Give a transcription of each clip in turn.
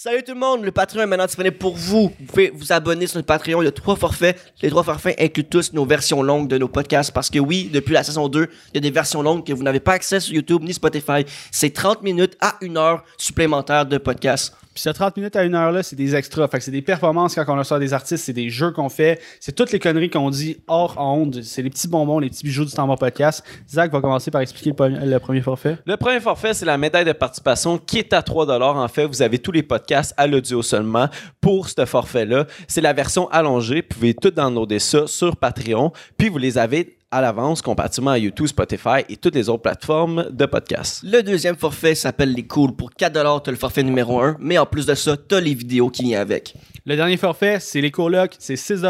Salut tout le monde, le Patreon est maintenant disponible pour vous. Vous pouvez vous abonner sur le Patreon, il y a trois forfaits. Les trois forfaits incluent tous nos versions longues de nos podcasts parce que oui, depuis la saison 2, il y a des versions longues que vous n'avez pas accès sur YouTube ni Spotify. C'est 30 minutes à une heure supplémentaire de podcast. Puis ce 30 minutes à une heure là, c'est des extras. Fait que c'est des performances quand on reçoit des artistes, c'est des jeux qu'on fait, c'est toutes les conneries qu'on dit hors onde. C'est les petits bonbons, les petits bijoux du temps podcast. Zach va commencer par expliquer le, premier- le premier forfait. Le premier forfait, c'est la médaille de participation qui est à 3 En fait, vous avez tous les podcasts à l'audio seulement pour ce forfait-là. C'est la version allongée. Vous pouvez tout downloader ça sur Patreon. Puis vous les avez à l'avance comparativement à YouTube, Spotify et toutes les autres plateformes de podcasts. Le deuxième forfait s'appelle les cool. Pour 4$, t'as le forfait numéro 1, mais en plus de ça, t'as les vidéos qui viennent avec. Le dernier forfait, c'est les colocs, c'est 6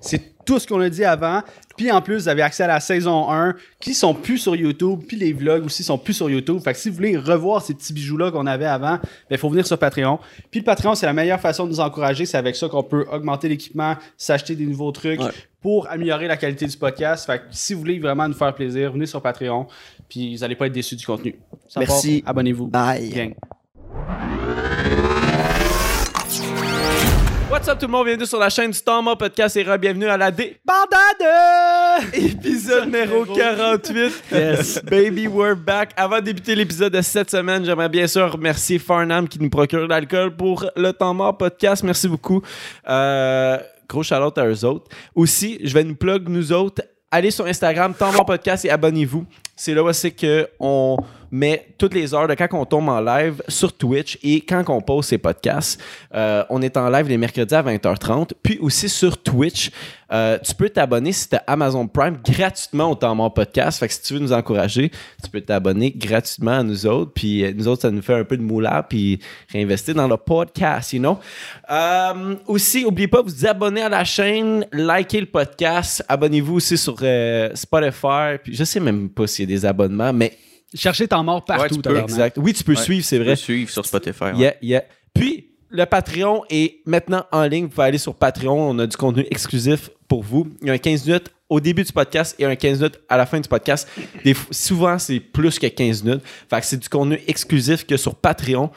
c'est tout ce qu'on a dit avant. Puis en plus, vous avez accès à la saison 1 qui sont plus sur YouTube, puis les vlogs aussi sont plus sur YouTube. Fait que si vous voulez revoir ces petits bijoux-là qu'on avait avant, il faut venir sur Patreon. Puis le Patreon, c'est la meilleure façon de nous encourager. C'est avec ça qu'on peut augmenter l'équipement, s'acheter des nouveaux trucs Ouais. Pour améliorer la qualité du podcast. Fait que si vous voulez vraiment nous faire plaisir, venez sur Patreon, puis vous n'allez pas être déçus du contenu. Merci. Abonnez-vous. Bye. Gang. What's up tout le monde, bienvenue sur la chaîne du Tama Podcast et bienvenue à la débandade! Épisode numéro 48. Yes. Baby, we're back. Avant de débuter l'épisode de cette semaine, j'aimerais bien sûr remercier Farnham qui nous procure l'alcool pour le temps mort podcast. Merci beaucoup. Euh, gros shout à eux autres. Aussi, je vais nous plug nous autres. Allez sur Instagram, temps podcast et abonnez-vous. C'est là où c'est que on met toutes les heures de quand on tombe en live sur Twitch et quand on pose ces podcasts. Euh, on est en live les mercredis à 20h30. Puis aussi sur Twitch, euh, tu peux t'abonner si tu as Amazon Prime gratuitement au temps mort podcast. Fait que si tu veux nous encourager, tu peux t'abonner gratuitement à nous autres. Puis euh, nous autres, ça nous fait un peu de moulard puis réinvestir dans le podcast, you know? Aussi, n'oubliez pas de vous abonner à la chaîne, likez le podcast, abonnez-vous aussi sur Spotify. Puis je sais même pas s'il y a des abonnements, mais Cherchez temps mort partout. Ouais, tu peux, tabarnak. exact. Oui, tu peux Ouais, suivre, c'est Tu peux vrai. suivre sur Spotify. ouais. Yeah, yeah. Puis, le Patreon est maintenant en ligne. Vous pouvez aller sur Patreon. On a du contenu exclusif pour vous. Il y a un 15 minutes au début du podcast et un 15 minutes à la fin du podcast. Des souvent, c'est plus que 15 minutes. Fait que c'est du contenu exclusif que sur Patreon.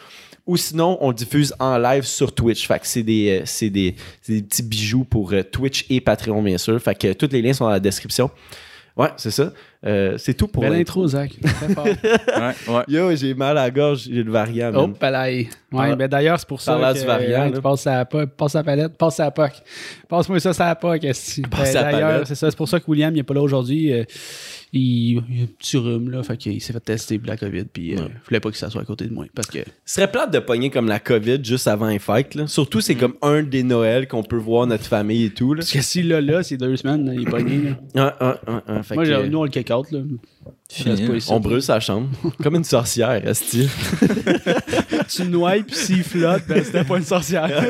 Ou sinon, on le diffuse en live sur Twitch. Fait que c'est des, euh, c'est des, c'est des petits bijoux pour euh, Twitch et Patreon, bien sûr. Fait que euh, tous les liens sont dans la description. Ouais, c'est ça. Euh, c'est tout pour Belle l'intro. intro, Zach. Très fort. Ouais, ouais. Yo, j'ai mal à la gorge. J'ai le variant. Oh, palais. Ouais, Parla- ben d'ailleurs, c'est pour ça que du variant, ouais, passes à la, passe à la palette, passe à la POC. Passe-moi ça à la POC, esti. Passe Ben, à la D'ailleurs, palette. c'est ça, c'est pour ça que William, il est pas là aujourd'hui. Euh, il, il a un petit rhume, là, fait qu'il s'est fait tester pour la COVID, puis euh, Ouais. il voulait pas que ça soit à côté de moi, parce que... Ce serait plate de pogner comme la COVID juste avant les fêtes. Là. Surtout, c'est comme un des Noëls qu'on peut voir notre famille et tout. Là. Parce que s'il l'a là, c'est deux semaines, là, il est pogné, là. Ah, ah, ah, ah. Fait Moi, que, j'ai- nous, on le kick out, là. On brûle sa chambre. comme une sorcière, esti. Tu le noies, puis s'il flotte, ben c'était pas une sorcière.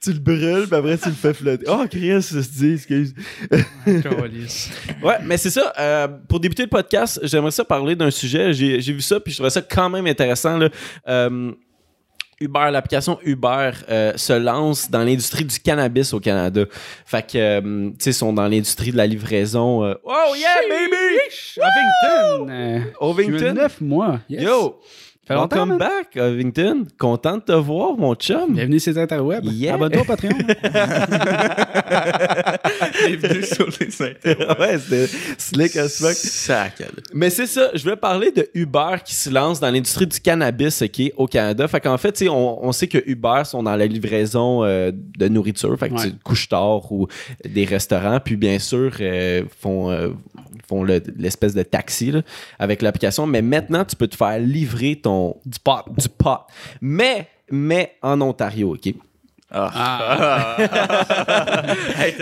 tu le brûles, puis après tu le fais flotter. Oh, Chris, se dit, excuse. Ouais, mais c'est ça. euh, pour débuter le podcast, j'aimerais ça parler d'un sujet. J'ai j'ai vu ça, puis je trouvais ça quand même intéressant. Là. Euh, Uber, l'application Uber euh, se lance dans l'industrie du cannabis au Canada. Fait que, euh, tu sais, ils sont dans l'industrie de la livraison. euh, oh yeah, baby! Ovington! Ovington? j'ai eu neuf mois. Yes. Yo! Fait longtemps, Welcome man. back, Ovington. Content de te voir, mon chum. Bienvenue sur les interwebs. Yeah. Abonne-toi au Patreon. Bienvenue sur les intérêts. ouais, c'était slick as fuck. Sac. Mais c'est ça, je voulais parler de Uber qui se lance dans l'industrie du cannabis ok, au Canada. Fait qu'en fait, tu sais, on, on sait que Uber sont dans la livraison euh, de nourriture, fait que Ouais. tu couches tard ou des restaurants, puis bien sûr, euh, font, euh, font le- l'espèce de taxi là, avec l'application. Mais maintenant, tu peux te faire livrer ton du pot, du pot. Mais mais en Ontario, ok? Ah.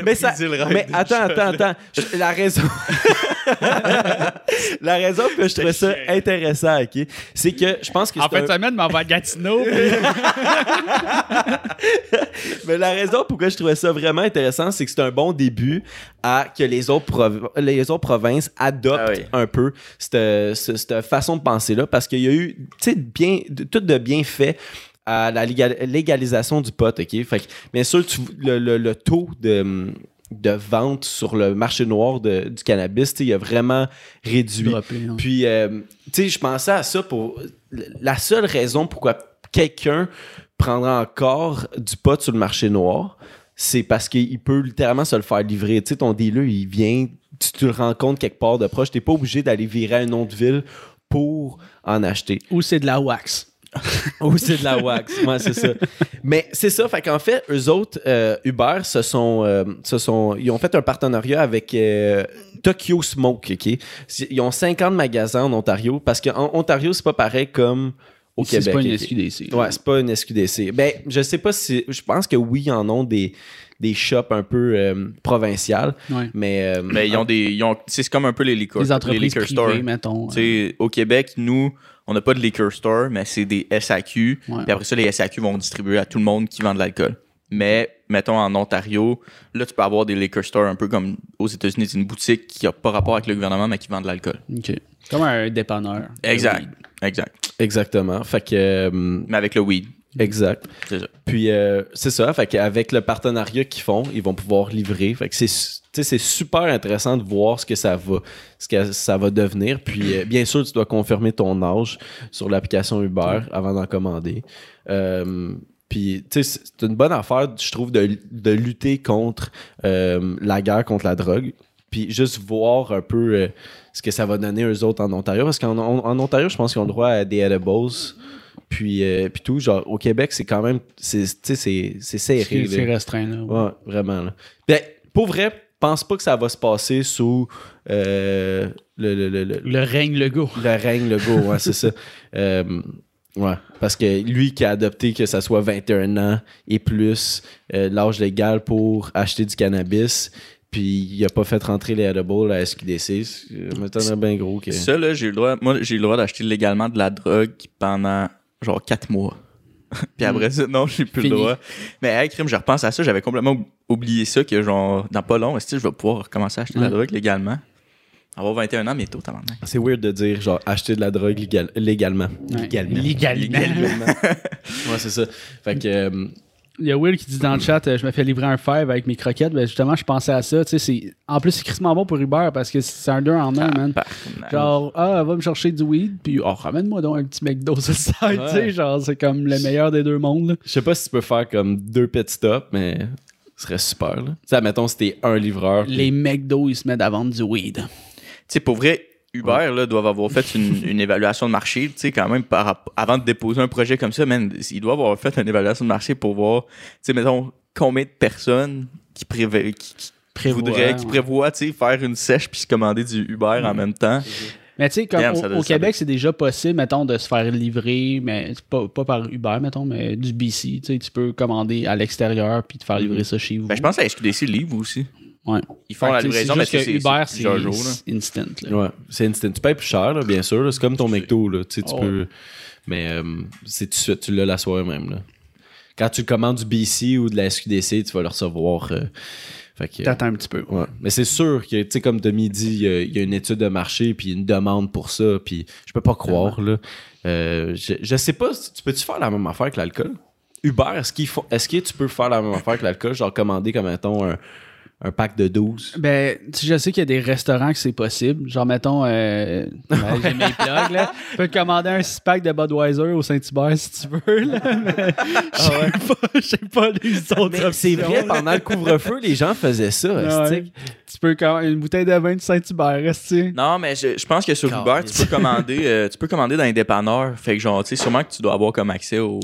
mais ça, mais attends, attends, attends. La raison, la raison que je trouvais ça intéressant, ok, c'est que je pense que En fin un- semaine, m'en va à Gatineau. Mais la raison pourquoi je trouvais ça vraiment intéressant, c'est que c'est un bon début à que les autres, prov- les autres provinces adoptent Ah oui. un peu cette, cette- façon de penser-là parce qu'il y a eu, tu sais, bien, de- tout de bien fait à la légal- légalisation du pot, OK? Fait que, bien sûr, tu- le, le- le taux de de vente sur le marché noir de- du cannabis, tu il a vraiment réduit. Droppé, hein. Puis, euh, tu sais, je pensais à ça pour la seule raison pourquoi quelqu'un prendra encore du pot sur le marché noir, c'est parce qu'il peut littéralement se le faire livrer. Tu sais, ton dealer, il vient, tu le rencontres quelque part de proche. T'es pas obligé d'aller virer à une autre ville pour en acheter. Ou c'est de la wax. Ou c'est de la wax. Ouais, c'est ça. Mais c'est ça. Fait qu'en fait, eux autres, euh, Uber, se sont, euh, se sont, ils ont fait un partenariat avec euh, Tokyo Smoke. OK? Ils ont 50 magasins en Ontario parce qu'en Ontario, c'est pas pareil comme au Ici, Québec. C'est pas une? SQDC. Ouais, c'est pas une SQDC. Ben, je sais pas si. Je pense que oui, ils en ont des, des shops un peu euh, provinciales. Ouais. Mais, euh, Mais ils ont des. ils ont- c'est comme un peu les liquor, Les les entreprises liquor privées, stores. mettons. Tu sais, au Québec, nous, on n'a pas de liquor store, mais c'est des SAQ. Ouais. Puis après ça, les SAQ vont distribuer à tout le monde qui vend de l'alcool. Mais, mettons, en Ontario, là, tu peux avoir des liquor stores un peu comme aux États-Unis, c'est une boutique qui n'a pas rapport avec le gouvernement, mais qui vend de l'alcool. OK. Comme un dépanneur. Exact. Exact. exactement. Fait que. euh, Mais avec le weed, exact. Puis euh, c'est ça, fait qu'avec le partenariat qu'ils font, ils vont pouvoir livrer. Fait que c'est c'est super intéressant de voir ce que ça va ce que ça va devenir. Puis euh, bien sûr, tu dois confirmer ton âge sur l'application Uber avant d'en commander. Euh, puis, tu sais, c'est une bonne affaire, je trouve, de, de lutter contre la guerre contre la drogue. Puis juste voir un peu ce que ça va donner eux autres en Ontario. Parce qu'en en, en Ontario, je pense qu'ils ont le droit à des edibles. Puis, euh, puis tout. Genre, au Québec, c'est quand même. C'est, tu sais, c'est, c'est serré. C'est restreint, là. Ouais, vraiment. Là. Ben, pour vrai, pense pas que ça va se passer sous euh, le, le, le, le, Le règne Legault. le règne Legault, ouais, c'est ça. Euh, ouais, parce que lui qui a adopté que ça soit 21 ans et plus euh, l'âge légal pour acheter du cannabis, puis il a pas fait rentrer les edibles à la SQDC, ça m'étonnerait bien gros que... Ça, là, j'ai eu le droit, moi, j'ai eu le droit d'acheter légalement de la drogue pendant genre 4 mois. Puis après ça, non, j'ai plus Fini. le droit. Mais hey, crime, je repense à ça, j'avais complètement ou- oublié ça, que genre, dans pas long, est-ce que je vais pouvoir recommencer à acheter de la drogue légalement? Avoir 21 ans bientôt, t'as C'est weird de dire, genre, acheter de la drogue légal- légalement. Ouais. Légalement. Légalement. ouais, c'est ça. Fait que... euh, Il y a Will qui dit dans le chat euh, je me fais livrer un five avec mes croquettes. Ben justement, je pensais à ça. Tu sais, c'est... En plus, c'est crissement bon pour Uber parce que c'est un deux en un, man. Genre, ah, va me chercher du weed, puis oh, ramène-moi donc un petit McDo sur le. Tu sais, genre, c'est comme le meilleur des deux mondes. Je sais pas si tu peux faire comme deux pit stops, mais ce serait super. Là. Tu sais, admettons, c'était un livreur. puis- Les McDo, ils se mettent à vendre du weed. Tu sais, pour vrai, Uber, là, doivent avoir fait une, une évaluation de marché, tu sais, quand même, par, avant de déposer un projet comme ça, man, ils doivent avoir fait une évaluation de marché pour voir, tu sais, mettons, combien de personnes qui, préva- qui, voudraient, qui ouais. prévoient, tu sais, faire une sèche puis se commander du Uber en même temps. Mais tu sais, comme Damn, au, doit- Québec, c'est déjà possible, mettons, de se faire livrer, mais pas, pas par Uber, mettons, mais du BC. Tu sais, tu peux commander à l'extérieur puis te faire livrer ça chez vous. Ben, je pense à SQDC livre aussi. Ouais. Ils font la Fait que, tu sais, livraison, c'est mais juste que c'est Uber, c'est instant. là. Ouais, c'est instant. Tu payes plus cher, là, bien sûr. C'est comme ton McDo. Là. Tu, sais, tu Oh. peux... Mais euh, c'est de suite, tu l'as la soirée même. Là. Quand tu commandes du BC ou de la SQDC, tu vas le recevoir. euh, fait que, T'attends un petit peu. Ouais. Mais c'est sûr que, tu sais, comme Demi dit, il y a- il y, a une étude de marché, puis une demande pour ça, puis je peux pas croire, là. Euh, je, je sais pas, si- tu peux-tu faire la même affaire que l'alcool? Uber, est-ce qu'il faut, est-ce que tu peux faire la même affaire que l'alcool? Genre commander, comme mettons, un, un pack de 12? Ben, tu sais, je sais qu'il y a des restaurants que c'est possible. Genre, mettons, euh, ben, j'ai mes plugs, là. Tu peux te commander un 6-pack de Budweiser au Saint-Hubert si tu veux, là. Mais je sais pas, je sais pas les autres Mais c'est vrai, là. pendant le couvre-feu, les gens faisaient ça. Ouais. Tu peux commander une bouteille de vin de Saint-Hubert, Non, mais je, je pense que sur Uber, tu peux commander, euh, tu peux commander dans les dépanneurs. Fait que genre, tu sais, sûrement que tu dois avoir comme accès aux,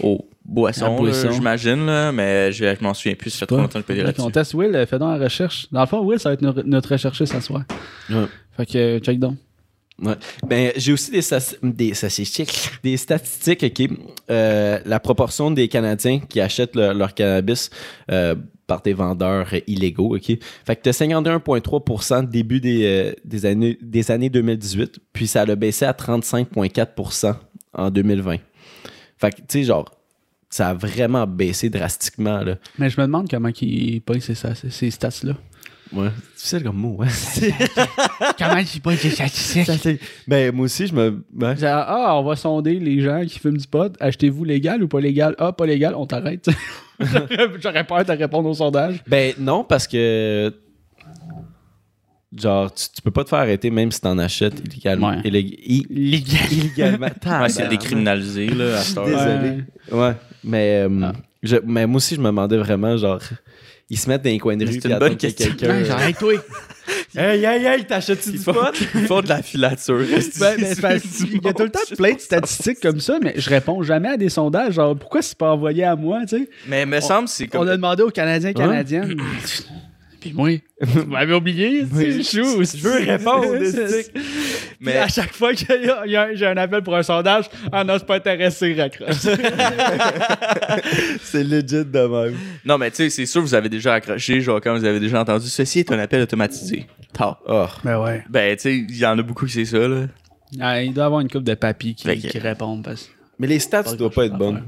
aux là, boisson. j'imagine, là, mais je, je m'en souviens plus, ça fait trop longtemps que je peux dire là-dessus. teste Will, fais donc la recherche. Dans le fond, Will, ça va être no- notre recherché ce soir. Ouais. Fait que, euh, check donc. Ouais. Ben, j'ai aussi des, des statistiques. Des statistiques, OK. Euh, la proportion des Canadiens qui achètent le- leur cannabis euh, par des vendeurs illégaux, OK. Fait que t'as 51,3 début des, euh, des, années, des années 2018, puis ça a baissé à 35,4% en 2020. Fait que, tu sais, genre, ça a vraiment baissé drastiquement, là. Mais je me demande comment il paye ces, ces, stats-là. Ouais. C'est difficile comme mot, hein. comment il paye ces statistiques? ben, moi aussi, je me... ouais. Genre, ah, on va sonder les gens qui fument du pot. Achetez-vous légal ou pas légal? Ah, pas légal, on t'arrête. J'aurais peur de répondre au sondage. Ben non, parce que Genre, tu, tu peux pas te faire arrêter même si t'en achètes illégalement. Ouais. illég- i- illégalement. Ouais, c'est décriminalisé, là, à. Désolé. Ouais, mais, euh, Ah. je- mais moi aussi, je me demandais vraiment, genre, ils se mettent dans les coins de rue. c'est puis une bonne attendent que quelqu'un- genre, hey, toi. Hey, hey, hey, t'achètes-tu du Ils font, pot? ils font de la filature. Ben, ben, qu'il y a tout le temps plein de statistiques comme ça, mais je réponds jamais à des sondages. Genre, pourquoi c'est pas envoyé à moi, tu sais? Mais me semble c'est On comme. a demandé aux Canadiens et Canadiennes. Puis moi, vous m'avez oublié, c'est chou. Je veux répondre. Mais- Mais à chaque fois que j'ai un appel pour un sondage, ah non, c'est pas intéressé, raccroche. C'est legit de même. Non, mais tu sais, c'est sûr, vous avez déjà accroché, genre, quand vous avez déjà entendu, ceci est un appel automatisé. Ta. Oh. Ben ouais. Ben, tu sais, il y en a beaucoup qui c'est ça, là. Ah, il doit y avoir une couple de papis qui, qui répondent. Parce... Mais les stats, ça doit pas être bonnes.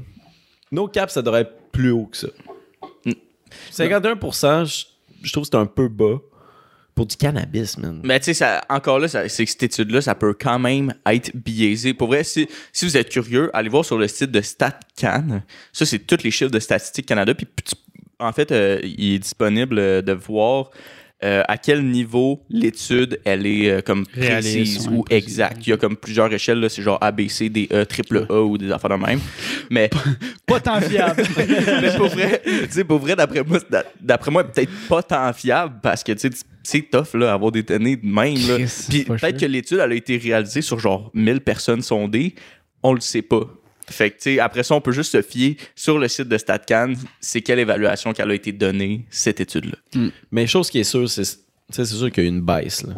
Nos caps, ça devrait être plus haut que ça. Mm. 51%, je, je trouve que c'est un peu bas pour du cannabis, man. Mais tu sais, ça- encore là, ça- cette étude-là, ça peut quand même être biaisé. Pour vrai, si, si vous êtes curieux, allez voir sur le site de StatCan. Ça, c'est tous les chiffres de Statistique Canada. Puis, en fait, euh, il est disponible euh, de voir euh, à quel niveau l'étude, elle est euh, comme précise ou exacte? Il y a comme plusieurs échelles, là, c'est genre A, B, C, D, E, triple A ou des affaires de même. Mais Pas tant fiable. mais pour vrai, tu sais, pour vrai, d'après moi, d'après moi, peut-être pas tant fiable parce que, tu sais, c'est tough, là, avoir des données de même, là. Puis peut-être que l'étude, elle a été réalisée sur genre 1000 personnes sondées. On le sait pas. Fait que, tu sais, après ça, on peut juste se fier sur le site de StatCan, c'est quelle évaluation qu'elle a été donnée, cette étude-là. Mais chose qui est sûre, c'est c'est sûr qu'il y a une baisse. Là.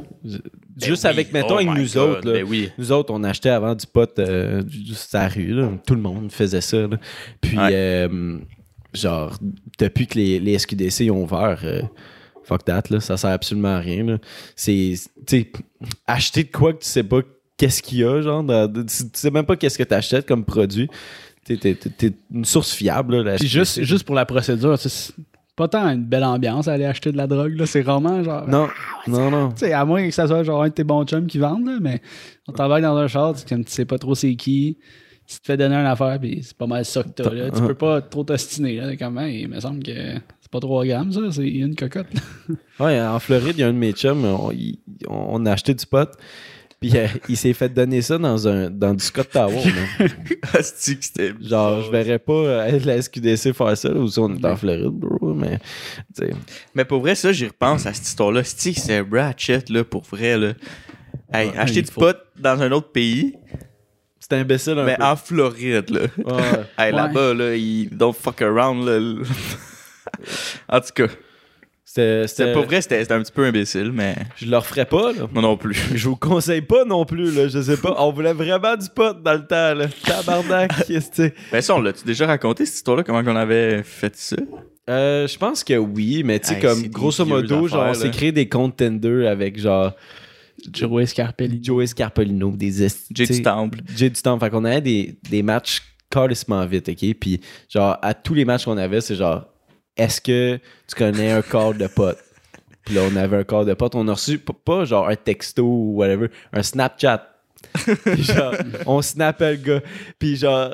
Juste Ben avec, oui. mettons, Oh avec nous God, autres. Là, ben oui. Nous autres, on achetait avant du pot euh, du- sur la rue. Là. Tout le monde faisait ça. là. Puis, Ouais. euh, genre, depuis que les, les SQDC ont ouvert, euh, fuck that, là, ça sert absolument à rien. C'est, tu sais, acheter de quoi que tu sais pas qu'est-ce qu'il y a, genre, dans- tu, tu sais même pas qu'est-ce que tu achètes comme produit. T'es- t'es une source fiable. Là, Puis juste, juste pour la procédure, tu c'est pas tant une belle ambiance à aller acheter de la drogue. là. C'est rarement genre. Non, non, non. Tu sais, à moins que ça soit genre un de tes bons chums qui vendent, là, mais on travaille dans un char, tu, tu sais pas trop c'est qui. Si tu te fais donner une affaire, puis c'est pas mal ça que t'as. Là. Tu peux pas trop t'ostiner. Là, comment, il me semble que c'est pas 3 grammes, ça. C'est une cocotte. Ouais, en Floride, il y a un de mes chums, on, on a acheté du pot. Puis euh, il s'est fait donner ça dans un dans du Scott Tower. c'était Genre, je verrais pas euh, la SQDC faire ça, là, ou si on est en Floride, bro, mais tu sais. Mais pour vrai, ça, j'y repense à cette histoire-là. Sti, c'est Ratchet, là, pour vrai, là. Hey, acheter du faut- pot dans un autre pays, C'est imbécile un mais peu. en Floride, là. Ouais. Hey, Ouais. là-bas, là, ils don't fuck around, là. en tout cas, C'était, pas vrai, c'était c'était un petit peu imbécile, mais Je le referais pas, là. moi non plus. Je vous conseille pas non plus, là. Je sais pas. On voulait vraiment du pot dans le temps, là. Tabarnak, qu'est-ce que c'est? Ben ça, on l'a-tu déjà raconté, cette histoire-là, comment qu'on avait fait ça? Euh, je pense que oui, mais tu sais, Hey, comme grosso modo, genre, on s'est créé des comptes Tinder avec genre Joey Scarpelli. Joey Scarpolino, des est- Jay du Temple. Jay du Temple. Fait qu'on avait des, des matchs carrément vite, OK? Puis, genre, à tous les matchs qu'on avait, c'est genre, est-ce que tu connais un corps de pote? Puis là, on avait un corps de pote. On a reçu, pas genre un texto ou whatever, un Snapchat. Puis genre, on snappait le gars. Puis genre,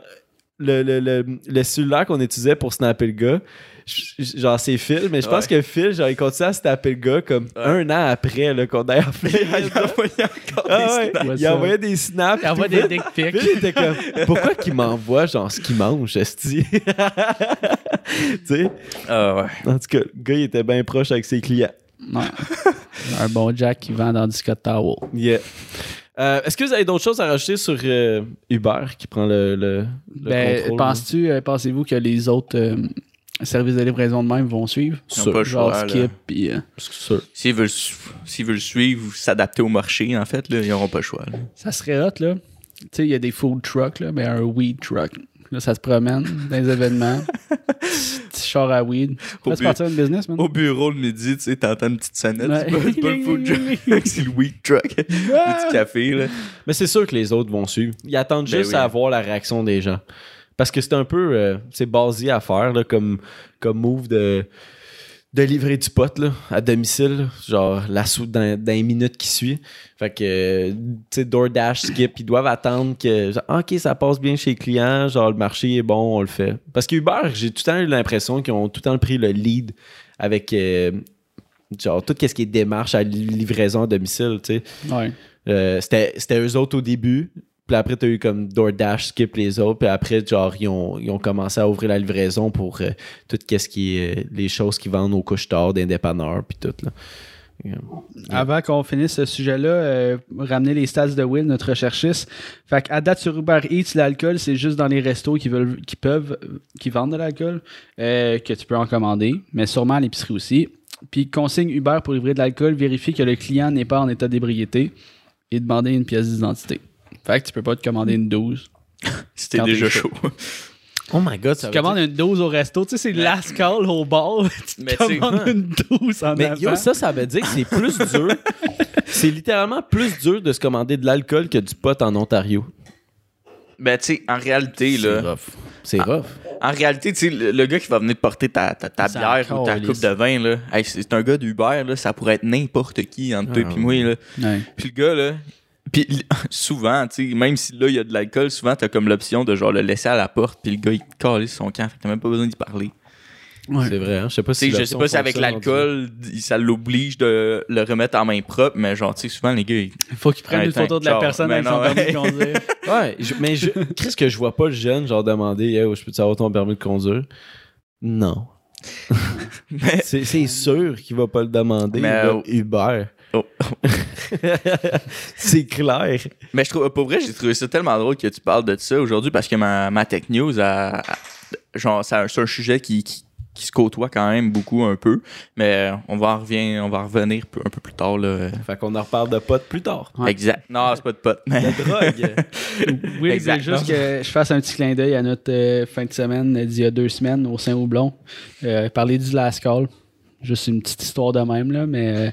le, le, le, le cellulaire qu'on utilisait pour snapper le gars, genre, c'est Phil, mais je pense que Phil, genre, il continue à snapper le gars comme un an après là, qu'on a appelé. Il a envoyé encore Ah des ouais, snaps. Il envoyait des snaps. Il des dick pics. Phil était comme, pourquoi qu'il m'envoie genre ce qu'il mange, esti? tu sais? Ah ouais. En tout cas, le gars, il était bien proche avec ses clients. Ouais. un bon Jack qui vend dans du Scott Tower. Yeah. Euh, Est-ce que vous avez d'autres choses à rajouter sur euh, Uber qui prend le, le, le Ben, contrôle? penses-tu, euh, pensez-vous que les autres euh, services de livraison de même vont suivre? Ils ont pas le Genre choix. Skip, euh. S'ils veulent, su- s'ils veulent suivre ou s'adapter au marché, en fait, là, ils n'auront pas le choix. là. ça serait hot, là. Tu sais, il y a des food trucks, là, mais un weed truck. Là, ça se promène dans les événements. Petit char à weed. Au bu- partir une business, man. Au bureau le midi, tu sais, t'entends une petite sonnette. Ouais. C'est pas, le food truck, c'est le weed truck. Le petit café, là. Mais c'est sûr que les autres vont suivre. Ils attendent Ben juste oui. à voir la réaction des gens. Parce que c'est un peu... euh, c'est basé à faire, là, comme, comme move de, de livrer du pot, là, à domicile. Genre, la sou- dans, dans les minutes qui suivent. Fait que, tu sais, DoorDash, Skip, ils doivent attendre que... genre, OK, ça passe bien chez les clients. Genre, le marché est bon, on le fait. Parce que Uber, j'ai tout le temps eu l'impression qu'ils ont tout le temps pris le lead avec... euh, genre, tout ce qui est démarche à li- livraison à domicile, tu sais. Ouais. Euh, c'était c'était eux autres au début. Puis après, t'as eu comme DoorDash, Skip les autres. Puis après, genre, ils ont, ils ont commencé à ouvrir la livraison pour euh, tout ce qui est euh, les choses qui vendent aux couches tard d'indépanneurs, puis tout, là. Avant qu'on finisse ce sujet-là, euh, ramener les stats de Will, notre recherchiste. Fait qu'à date sur Uber Eats, l'alcool, c'est juste dans les restos qui veulent, qui peuvent, qui vendent de l'alcool, euh, que tu peux en commander, mais sûrement à l'épicerie aussi. Puis consigne Uber pour livrer de l'alcool, vérifier que le client n'est pas en état d'ébriété et demander une pièce d'identité. Fait que tu peux pas te commander une 12. C'était Quand déjà t'es chaud. Oh my god, ça Tu commandes une 12 au resto, tu sais, c'est last call au bar. tu Mais commandes une 12 en Mais avant. yo, ça, ça veut dire que c'est plus dur. c'est littéralement plus dur de se commander de l'alcool que du pot en Ontario. Ben, tu sais, en réalité, C'est là. rough. C'est rough. En réalité, tu sais, le, le gars qui va venir te porter ta, ta, bière ou ta coupe de vin, là, hey, c'est un gars d'Uber, là, ça pourrait être n'importe qui entre toi Ah, et moi, là. Ouais. Puis le gars, là, puis souvent, tu sais, même si là, il y a de l'alcool, souvent, t'as comme l'option de genre le laisser à la porte, puis le gars, il te calisse son camp, fait que t'as même pas besoin d'y parler. Ouais. C'est vrai, hein? Je sais pas Tu si. sais, je sais pas si avec l'alcool, ça l'oblige de le remettre en main propre, mais genre, tu sais, souvent, les gars, ils- Il faut qu'il prenne Ouais, une photo de la personne Mais avec son permis de conduire. Ouais, je- mais je, Chris, que je vois pas le jeune, genre demander, hey, je peux-tu avoir ton permis de conduire? Non. Mais- c'est c'est sûr qu'il va pas le demander. Mais. Uber. Oh. c'est clair. Mais je trouve, pour vrai, j'ai trouvé ça tellement drôle que tu parles de ça aujourd'hui parce que ma, ma tech news, a, a- genre, c'est un sujet qui, qui, qui se côtoie quand même beaucoup un peu. Mais euh, on va en, revient, on va en revenir un peu plus tard. Là. Fait qu'on en reparle de potes plus tard. Ouais. Exact. Non, c'est pas de pote. Mais... De drogue. Oui, Exact. juste que je fasse un petit clin d'œil à notre euh, fin de semaine d'il y a deux semaines au Saint-Houblon. Euh, parler du Last Call. Juste une petite histoire de même, là, mais euh,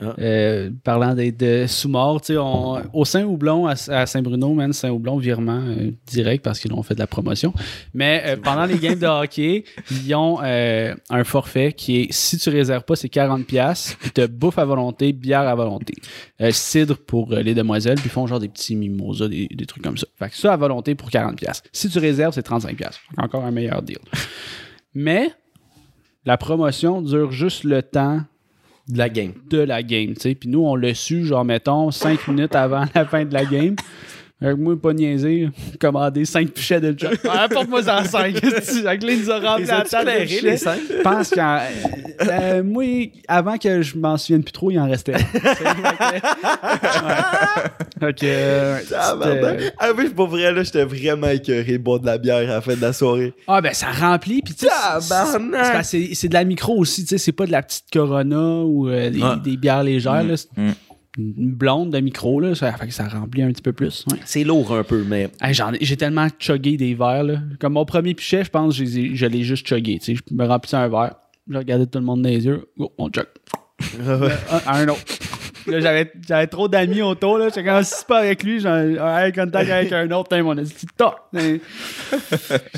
Ah. euh, parlant de sous-mort, tu sais, on- au Saint-Houblon, à, à Saint-Bruno, man, Saint-Houblon, virement euh, direct parce qu'ils ont fait de la promotion. Mais euh, pendant les games de hockey, ils ont un forfait qui est, si tu réserves pas, c'est 40$, puis tu bouffe à volonté, bière à volonté. Cidre pour les demoiselles, puis ils font genre des petits mimosas, des, des trucs comme ça. Fait que ça à volonté pour 40$. Si tu réserves, c'est 35$. Fait que Encore un meilleur deal. Mais la promotion dure juste le temps De la game. de la game, tu sais. Puis nous, on l'a su, genre, mettons, 5 minutes avant la fin de la game. Avec moi, pas niaiser, commander 5 pichets de job. Ah, Apporte-moi en 5. Avec les nous a rempli la table pichets? cinq? Je pense qu'en. euh, moi, avant que je m'en souvienne plus trop, il en restait. ouais. Que, euh, c'était- Ah oui, pour vrai, là, j'étais vraiment écœuré de boire de la bière à la fin de la soirée. Ah, ben ça remplit. Puis, tu sais, c'est- de la micro aussi. Tu sais, c'est pas de la petite Corona ou euh, des, bières légères. là. Une blonde de micro, là. Ça fait que ça remplit un petit peu plus. ouais. C'est lourd un peu, mais Hey, J'ai tellement chuggé des verres. Là. Comme mon premier pichet, je pense que je, l'ai juste chuggé. Je me remplissais un verre. Je regardais tout le monde dans les yeux. Oh, on chug. un, un autre. Là, j'avais, j'avais trop d'amis autour. Là. J'étais comme si c'est pas avec lui, j'ai un contact avec un autre. Putain, mon esti toc.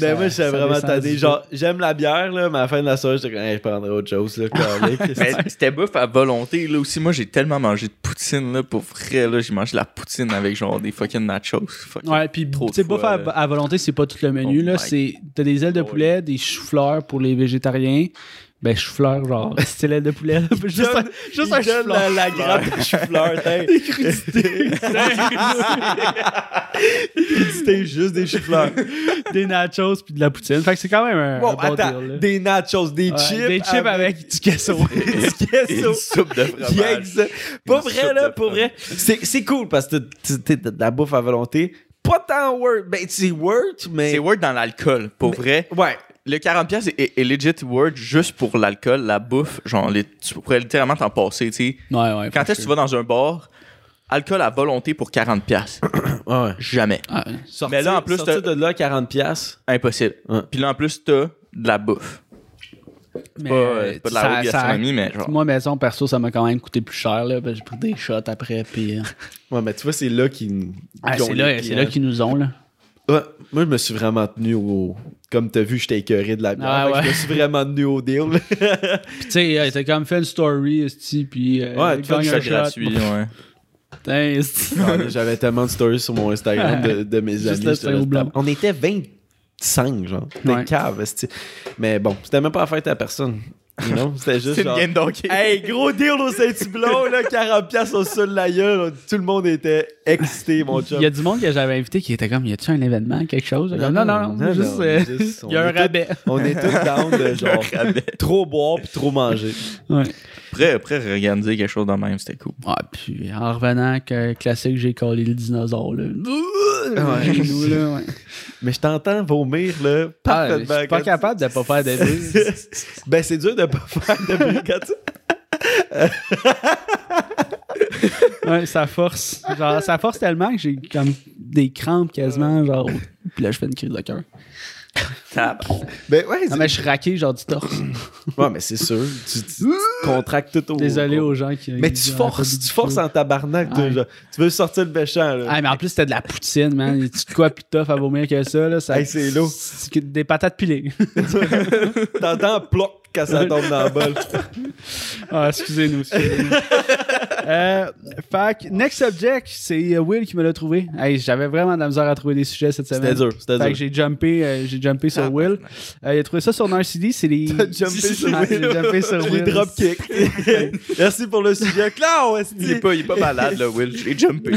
Ben moi, j'étais ça vraiment tanné. Genre, j'aime la bière, là, mais à la fin de la soirée, j'étais comme, hey, je prendrais autre chose, là. c'était bouffe à volonté. Là aussi, moi, j'ai tellement mangé de poutine. Là, pour vrai, là, j'ai mangé de la poutine avec genre des fucking nachos. Fucking- Ouais, puis Trop tu sais, de bouffe fois, à, à volonté, c'est pas tout le menu. Oh là. C'est, t'as des ailes de poulet, des choux-fleurs pour les végétariens. Ben, chou-fleur, genre, style de poulet. là. juste un, juste un chou-fleur. la, la grappe de chou-fleur, t'as. Des crudités. C'était juste des chou-fleurs. des nachos puis de la poutine. Fait que c'est quand même un, Bon, un bon attends, deal. là. des nachos, des Ouais, chips. des chips avec, du queso. du queso. une soupe de fromage. Yes. Pas vrai, là, pour vrai. C'est c'est cool parce que t'as de la bouffe à volonté. Pas tant worth. Ben, c'est worth, mais. C'est word dans l'alcool. Pour vrai, Ouais. Le 40$ pièces est, est, est legit word juste pour l'alcool, la bouffe. Genre, les- tu pourrais littéralement t'en passer, tu sais. Ouais, ouais. Quand est-ce que tu vas dans un bar, alcool à volonté pour 40$. piastres. Ouais. Jamais. Ah, Sortir, Mais là, en plus, sortir de là, 40$. piastres. Impossible. Ouais. Puis là, en plus, t'as de la bouffe. mais, Pas, euh, pas de la ça- gastronomie, mais genre. Moi, maison, perso, ça m'a quand même coûté plus cher. Là, parce que j'ai pris des shots après. Puis, euh, Ouais, mais tu vois, c'est là qu'ils. ah, qu'ils ont c'est, là, c'est clients. là qu'ils nous ont. Là. Ouais, moi, je me suis vraiment tenu au. Comme t'as vu, j'étais écœuré de la bière. Ah Fait ouais. Je me suis vraiment tenu au deal. Puis, tu sais, t'as quand même fait une story, esti, puis. euh, Ouais, C'est shot. gratuit, ouais. Ah, J'avais tellement de stories sur mon Instagram de, de mes Juste amis. On était 25, genre. Des Ouais. esti. Mais bon, c'était même pas la fête à personne. You know? C'était juste C'est une genre... game. Hey, gros deal au Saint-Hubelot, là, 40 piastres au sol de la gueule. Tout le monde était excité, mon chum. Il y a du monde que j'avais invité qui était comme, y a-tu un événement, quelque chose? Non, non, non, non, juste, non, euh, juste, il y a un rabais. On est tous down de genre trop boire puis trop manger. Ouais. Après, après, organiser quelque chose de même, c'était cool. Ouais, puis en revenant, que classique, j'ai collé le dinosaure, là. Ouais. Nous, là, ouais. Mais je t'entends vomir, là, Ah, je suis pas capable de pas faire de bruit. ben, c'est dur de pas faire de bruit quand tu... Ouais, ça force. Genre, ça force tellement que j'ai comme des crampes quasiment, genre. Puis là, je fais une crise de cœur. Ben, ouais, Non, mais je suis raqué, genre du torse. ouais, mais c'est sûr. Tu, tu- tu contractes tout au... Désolé aux gens qui. Mais tu forces, tu forces en tabarnak. de Ouais. genre, tu veux sortir le méchant, là. Ah, mais en plus, c'était de la poutine, man. Tu de quoi plus tough à vomir que ça, là? Ça, Hey, c'est lourd. Des patates pilées. T'entends ploc quand ça tombe dans le bol. Ah, excusez-nous. excusez-nous. euh, fait next subject, c'est euh, Will qui me l'a trouvé. Hey, j'avais vraiment de la misère à trouver des sujets cette semaine. C'était dur, c'était dur. j'ai jumpé, euh, j'ai jumpé sur Will. Euh, il a trouvé ça sur Narcity, c'est les. T'as jumpé sur Ah, j'ai Will. jumpé sur Les Will. dropkicks. Merci pour le sujet. Clown, Il est pas, il est pas malade, là, Will. Je l'ai jumpé.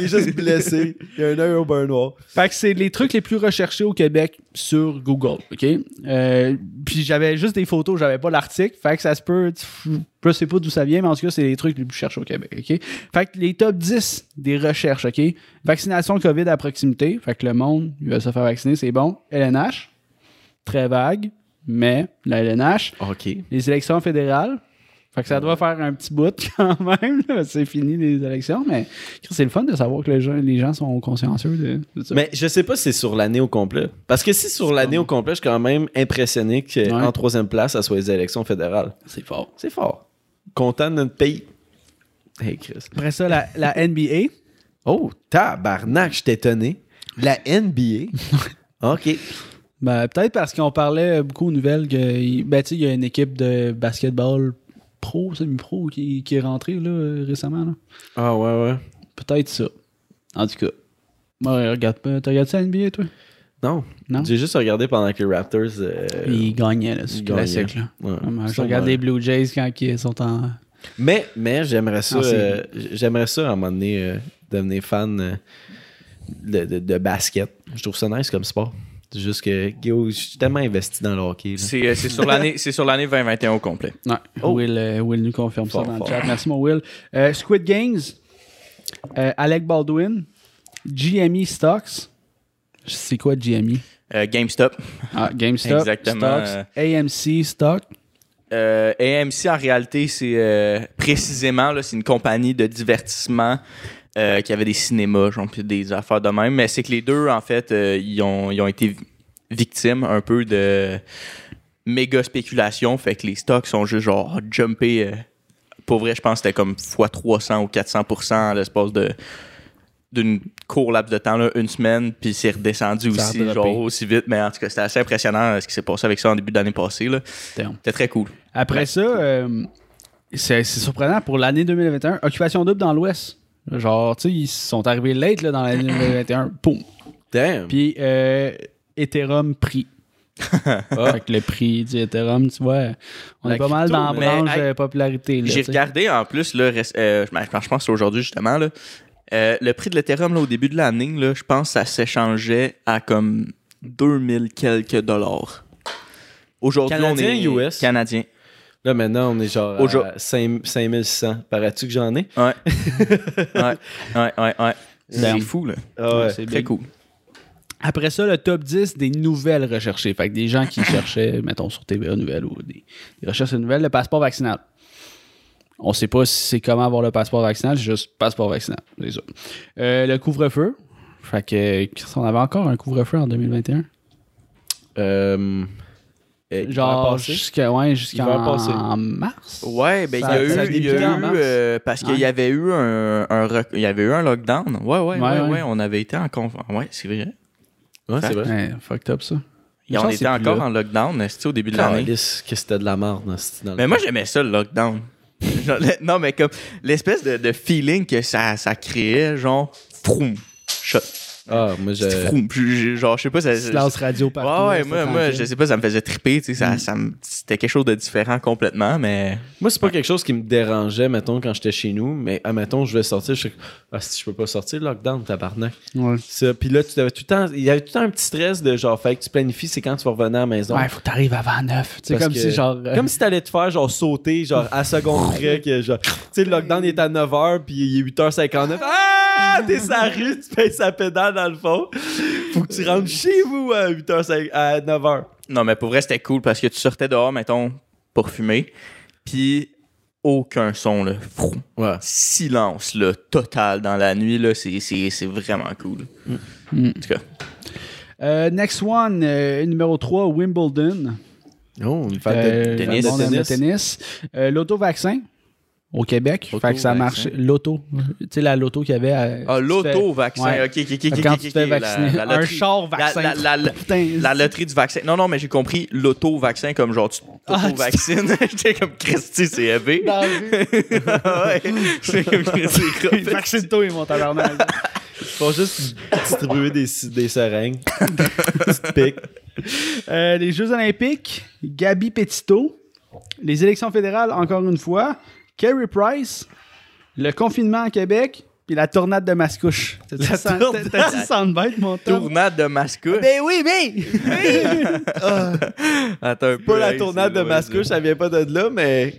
Il est juste blessé. Il a un œil au beurre noir. Fait que c'est les trucs les plus recherchés au Québec sur Google, OK? Euh, puis j'avais juste des photos, j'avais pas l'article. Fait que ça se peut... Je sais pas d'où ça vient, mais en tout cas, c'est les trucs les plus cherchés au Québec, OK? Fait que les top 10 des recherches, OK? Vaccination COVID à proximité. Fait que le monde, il va se faire vacciner, c'est bon. LNH, très vague, mais la LNH. OK. Les élections fédérales. Fait que ça doit faire un petit bout quand même. C'est fini les élections, mais c'est le fun de savoir que les gens, les gens sont consciencieux de, de ça. Mais je sais pas si c'est sur l'année au complet. Parce que si sur l'année au complet, je suis quand même impressionné qu'en Ouais. troisième place, ça soit les élections fédérales. c'est fort. C'est fort. Content de notre pays. Hey, Chris. Après ça, la, la NBA. Oh, tabarnak, je suis étonné. La NBA. OK. Ben, peut-être parce qu'on parlait beaucoup aux nouvelles que ben, tu sais, il y a une équipe de basketball pro, semi-pro, qui, qui est rentrée là, récemment. là. Ah ouais, ouais. Peut-être ça. En tout cas. Regarde. T'as regardé ça NBA, toi? Non. Non? J'ai juste regardé pendant que les Raptors. euh, Ils gagnaient, là, c'est classique. Là. Ouais. Je regarde les Blue Jays quand ils sont en. Mais, mais j'aimerais ça, euh, j'aimerais ça à un moment donné euh, devenir fan de, de- de basket. Je trouve ça nice comme sport. C'est juste que, Guillaume, je suis tellement investi dans le hockey. C'est euh, c'est sur l'année c'est sur l'année 2021 au complet. Ouais. Will, euh, Will nous confirme Fort, ça dans fort. le chat. Merci, mon Will. Euh, Squid Games, euh, Alec Baldwin, GME Stocks. C'est quoi GME? Euh, GameStop. Ah, GameStop, Exactement, Stocks, AMC Stock. Euh, AMC, en réalité, c'est euh, précisément, là, c'est une compagnie de divertissement euh, qui avait des cinémas, genre, puis des affaires de même. Mais c'est que les deux, en fait, euh, ils, ont, ils ont été vi- victimes un peu de méga spéculation. Fait que les stocks sont juste genre jumpés. euh, pour vrai, je pense que c'était comme x 300 ou 400 à l'espace de d'une court laps de temps, là, une semaine, puis c'est redescendu Ça aussi, genre aussi vite. Mais en tout cas, c'était assez impressionnant ce qui s'est passé avec ça en début d'année passée. C'était très cool. Après ça, euh, c'est c'est surprenant pour l'année 2021. Occupation double dans l'Ouest. Genre, tu sais, ils sont arrivés late là, dans l'année 2021. Poum. Damn. Puis, euh, Ethereum prix. Fait que le prix du Ethereum, tu vois, on La est pas mal dans la branche de popularité. J'ai regardé en plus, là, euh, je je pense que c'est aujourd'hui justement, là, euh, le prix de l'Ethereum là, au début de l'année, là, je pense que ça s'échangeait à comme 2000 quelques dollars. Aujourd'hui, on Canadien, est US? canadien. Là, maintenant, on est genre Aujourd- à 5 5600. Parais-tu que j'en ai? Ouais. ouais, ouais, ouais, ouais. C'est fou, là. Ah ouais. C'est Très big. cool. Après ça, le top 10 des nouvelles recherchées. Fait que des gens qui cherchaient, mettons, sur TVA Nouvelles ou des, des recherches de nouvelles, le passeport vaccinal. On sait pas si c'est comment avoir le passeport vaccinal, c'est juste passeport vaccinal. C'est ça. Euh, le couvre-feu. Fait que, on avait encore un couvre-feu en 2021. Euh, euh, Genre, passé? jusqu'à ouais, L'hiver jusqu'en passé. en mars? Ouais, ben il y a eu, il y a eu, mars? euh, parce qu'il Ouais. y avait eu un, un rec- il y avait eu un lockdown. Ouais, ouais, ouais, Ouais, ouais, ouais. on avait été en conf... Ouais, c'est vrai. Ouais, c'est vrai. Ouais, fucked up ça. Et on était encore là. en lockdown, c'était au début de l'année? Que c'était de la merde dans Mais moi, j'aimais ça, le lockdown. Non, mais comme l'espèce de, de feeling que ça, ça créait, genre, froum, shot. Ah, moi, je. Fou. Genre, je sais pas, ça. Silence radio partout. Ouais, ouais, moi, moi, je sais pas, ça me faisait triper, tu sais, ça, ça me- c'était quelque chose de différent complètement, mais. Moi, c'est pas quelque chose qui me dérangeait, mettons, quand j'étais chez nous, mais, admettons, je vais sortir, je suis ah, si je peux pas sortir, lockdown, tabarnak. Ouais. Ça, puis là, tu devais tout le temps, il y avait tout le temps un petit stress de genre, fait que tu planifies, c'est quand tu vas revenir à la maison. Ouais, faut que t'arrives avant 9. C'est Parce comme que- si, genre. euh, Comme si t'allais te faire genre sauter genre à seconde près que genre tu sais le lockdown est à 9h puis il est 8h59 ah t'es sur la rue tu payes sa pédale dans le fond faut que tu rentres chez vous à 8h à 9h Non, mais pour vrai, c'était cool parce que tu sortais dehors, mettons, pour fumer, puis aucun son, là. Frou. ouais Silence, là, total dans la nuit, là. C'est, c'est, c'est vraiment cool. Mm. En tout cas. euh, next one, euh, numéro 3, Wimbledon. oh une fête Euh, de tennis. de tennis tennis. Euh, L'auto-vaccin au Québec. Fait que ça marche. L'auto. Tu sais, la loto qu'il y avait. à- Ah, tu te l'auto-vaccin. Ouais. Ok, ok, ok. Quand tu la- un char vaccin. La, la, la, Putain. la loterie du vaccin. Non, non, mais j'ai compris l'auto-vaccin comme genre tu Ah, t'auto-vaccines. J'étais comme Christy, c'est élevé. Ouais. C'est comme Christy. Vaccine-toi, mon tabarnak. ils font juste distribuer des des seringues Petite pique. Euh, les Jeux Olympiques, Gabi Petito. Les élections fédérales, encore une fois. Kerry Price. Le confinement à Québec. Puis la tornade de Mascouche. T'as-tu La sent- tornade. t'as-tu soundbite, mon Tom? Tournade de mascouche. Ben oui, mais! Attends un peu. pas la hey, tournade de Mascouche ça vient pas de là mais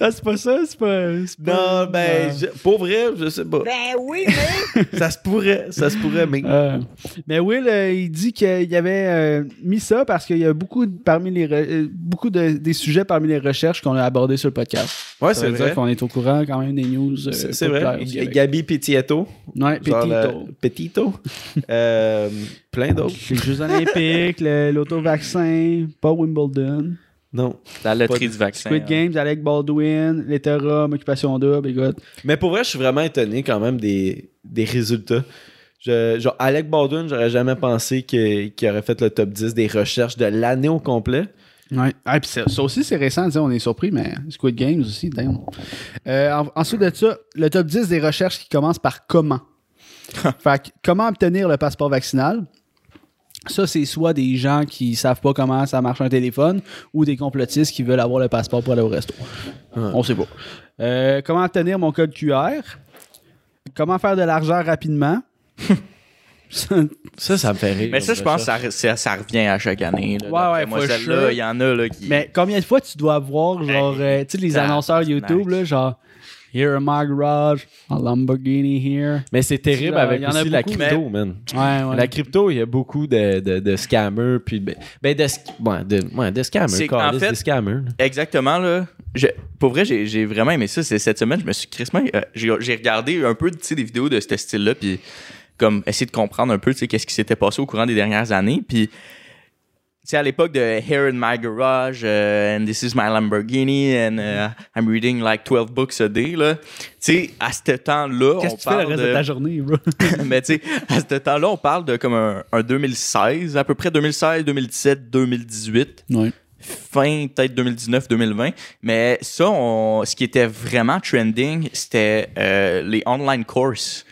Ah, c'est pas ça? C'est pas. non ben je- pour vrai je sais pas ben oui mais ça se pourrait ça se pourrait mais Euh, mais Will, euh, il dit qu'il avait euh, mis ça parce qu'il y a beaucoup de, parmi les re- euh, beaucoup de, des sujets parmi les recherches qu'on a abordés sur le podcast. ouais Ça c'est veut dire vrai qu'on est au courant quand même des news. euh, c'est vrai. Gabi Petito Ouais, Petito. Petito. Euh, plein d'autres. Les Jeux Olympiques, l'auto-vaccin, pas Wimbledon. Non. La loterie Pas- du vaccin. Squid hein. Games, Alec Baldwin, Rome, Occupation Double, écoute. Mais pour vrai, je suis vraiment étonné quand même des, des résultats. Je- genre, Alec Baldwin, j'aurais jamais pensé qu'il aurait fait le top 10 des recherches de l'année au complet. Ouais. Ah, puis ça, ça aussi, c'est récent, on est surpris, mais Squid Games aussi, damn. Euh, en- ensuite de ça, le top 10 des recherches qui commence par comment. fait que, comment obtenir le passeport vaccinal? Ça, c'est soit des gens qui savent pas comment ça marche un téléphone ou des complotistes qui veulent avoir le passeport pour aller au resto. On sait pas. Euh, comment obtenir mon code QR? Comment faire de l'argent rapidement? Ça, ça me fait rire. Mais ça, je pense que ça, ça, ça revient à chaque année. Là, Ouais, ouais, moi, celle-là, il y en a là, qui. Mais combien de fois tu dois voir, genre, euh, tu sais, les annonceurs YouTube, là, genre, Here in my garage, a Lamborghini here. Mais c'est terrible avec il y en a aussi la beaucoup, crypto, man. Ouais, ouais. La crypto, il y a beaucoup de, de, de scammers. Puis, ben, ben, de, ouais, de, ouais, de scammers. Câlisse, fait- des scammers. là. Exactement, là. Je- pour vrai, j'ai j'ai vraiment aimé ça. C'est cette semaine, je me suis crissement. euh, j'ai j'ai regardé un peu tu sais, des vidéos de ce style-là, puis comme essayer de comprendre un peu tu sais, qu'est-ce qui s'était passé au courant des dernières années. Puis, sais, à l'époque de Here in my garage, euh, and this is my Lamborghini, and uh, I'm reading like 12 books a day, là. Tu sais, à ce temps-là, on Qu'est-ce que tu fais le reste de... de ta journée, bro? mais tu sais, à ce temps-là, on parle de comme un, un 2016, à peu près 2016, 2017, 2018, ouais. fin peut-être 2019, 2020. Mais ça, on- ce qui était vraiment trending, c'était euh, les online courses.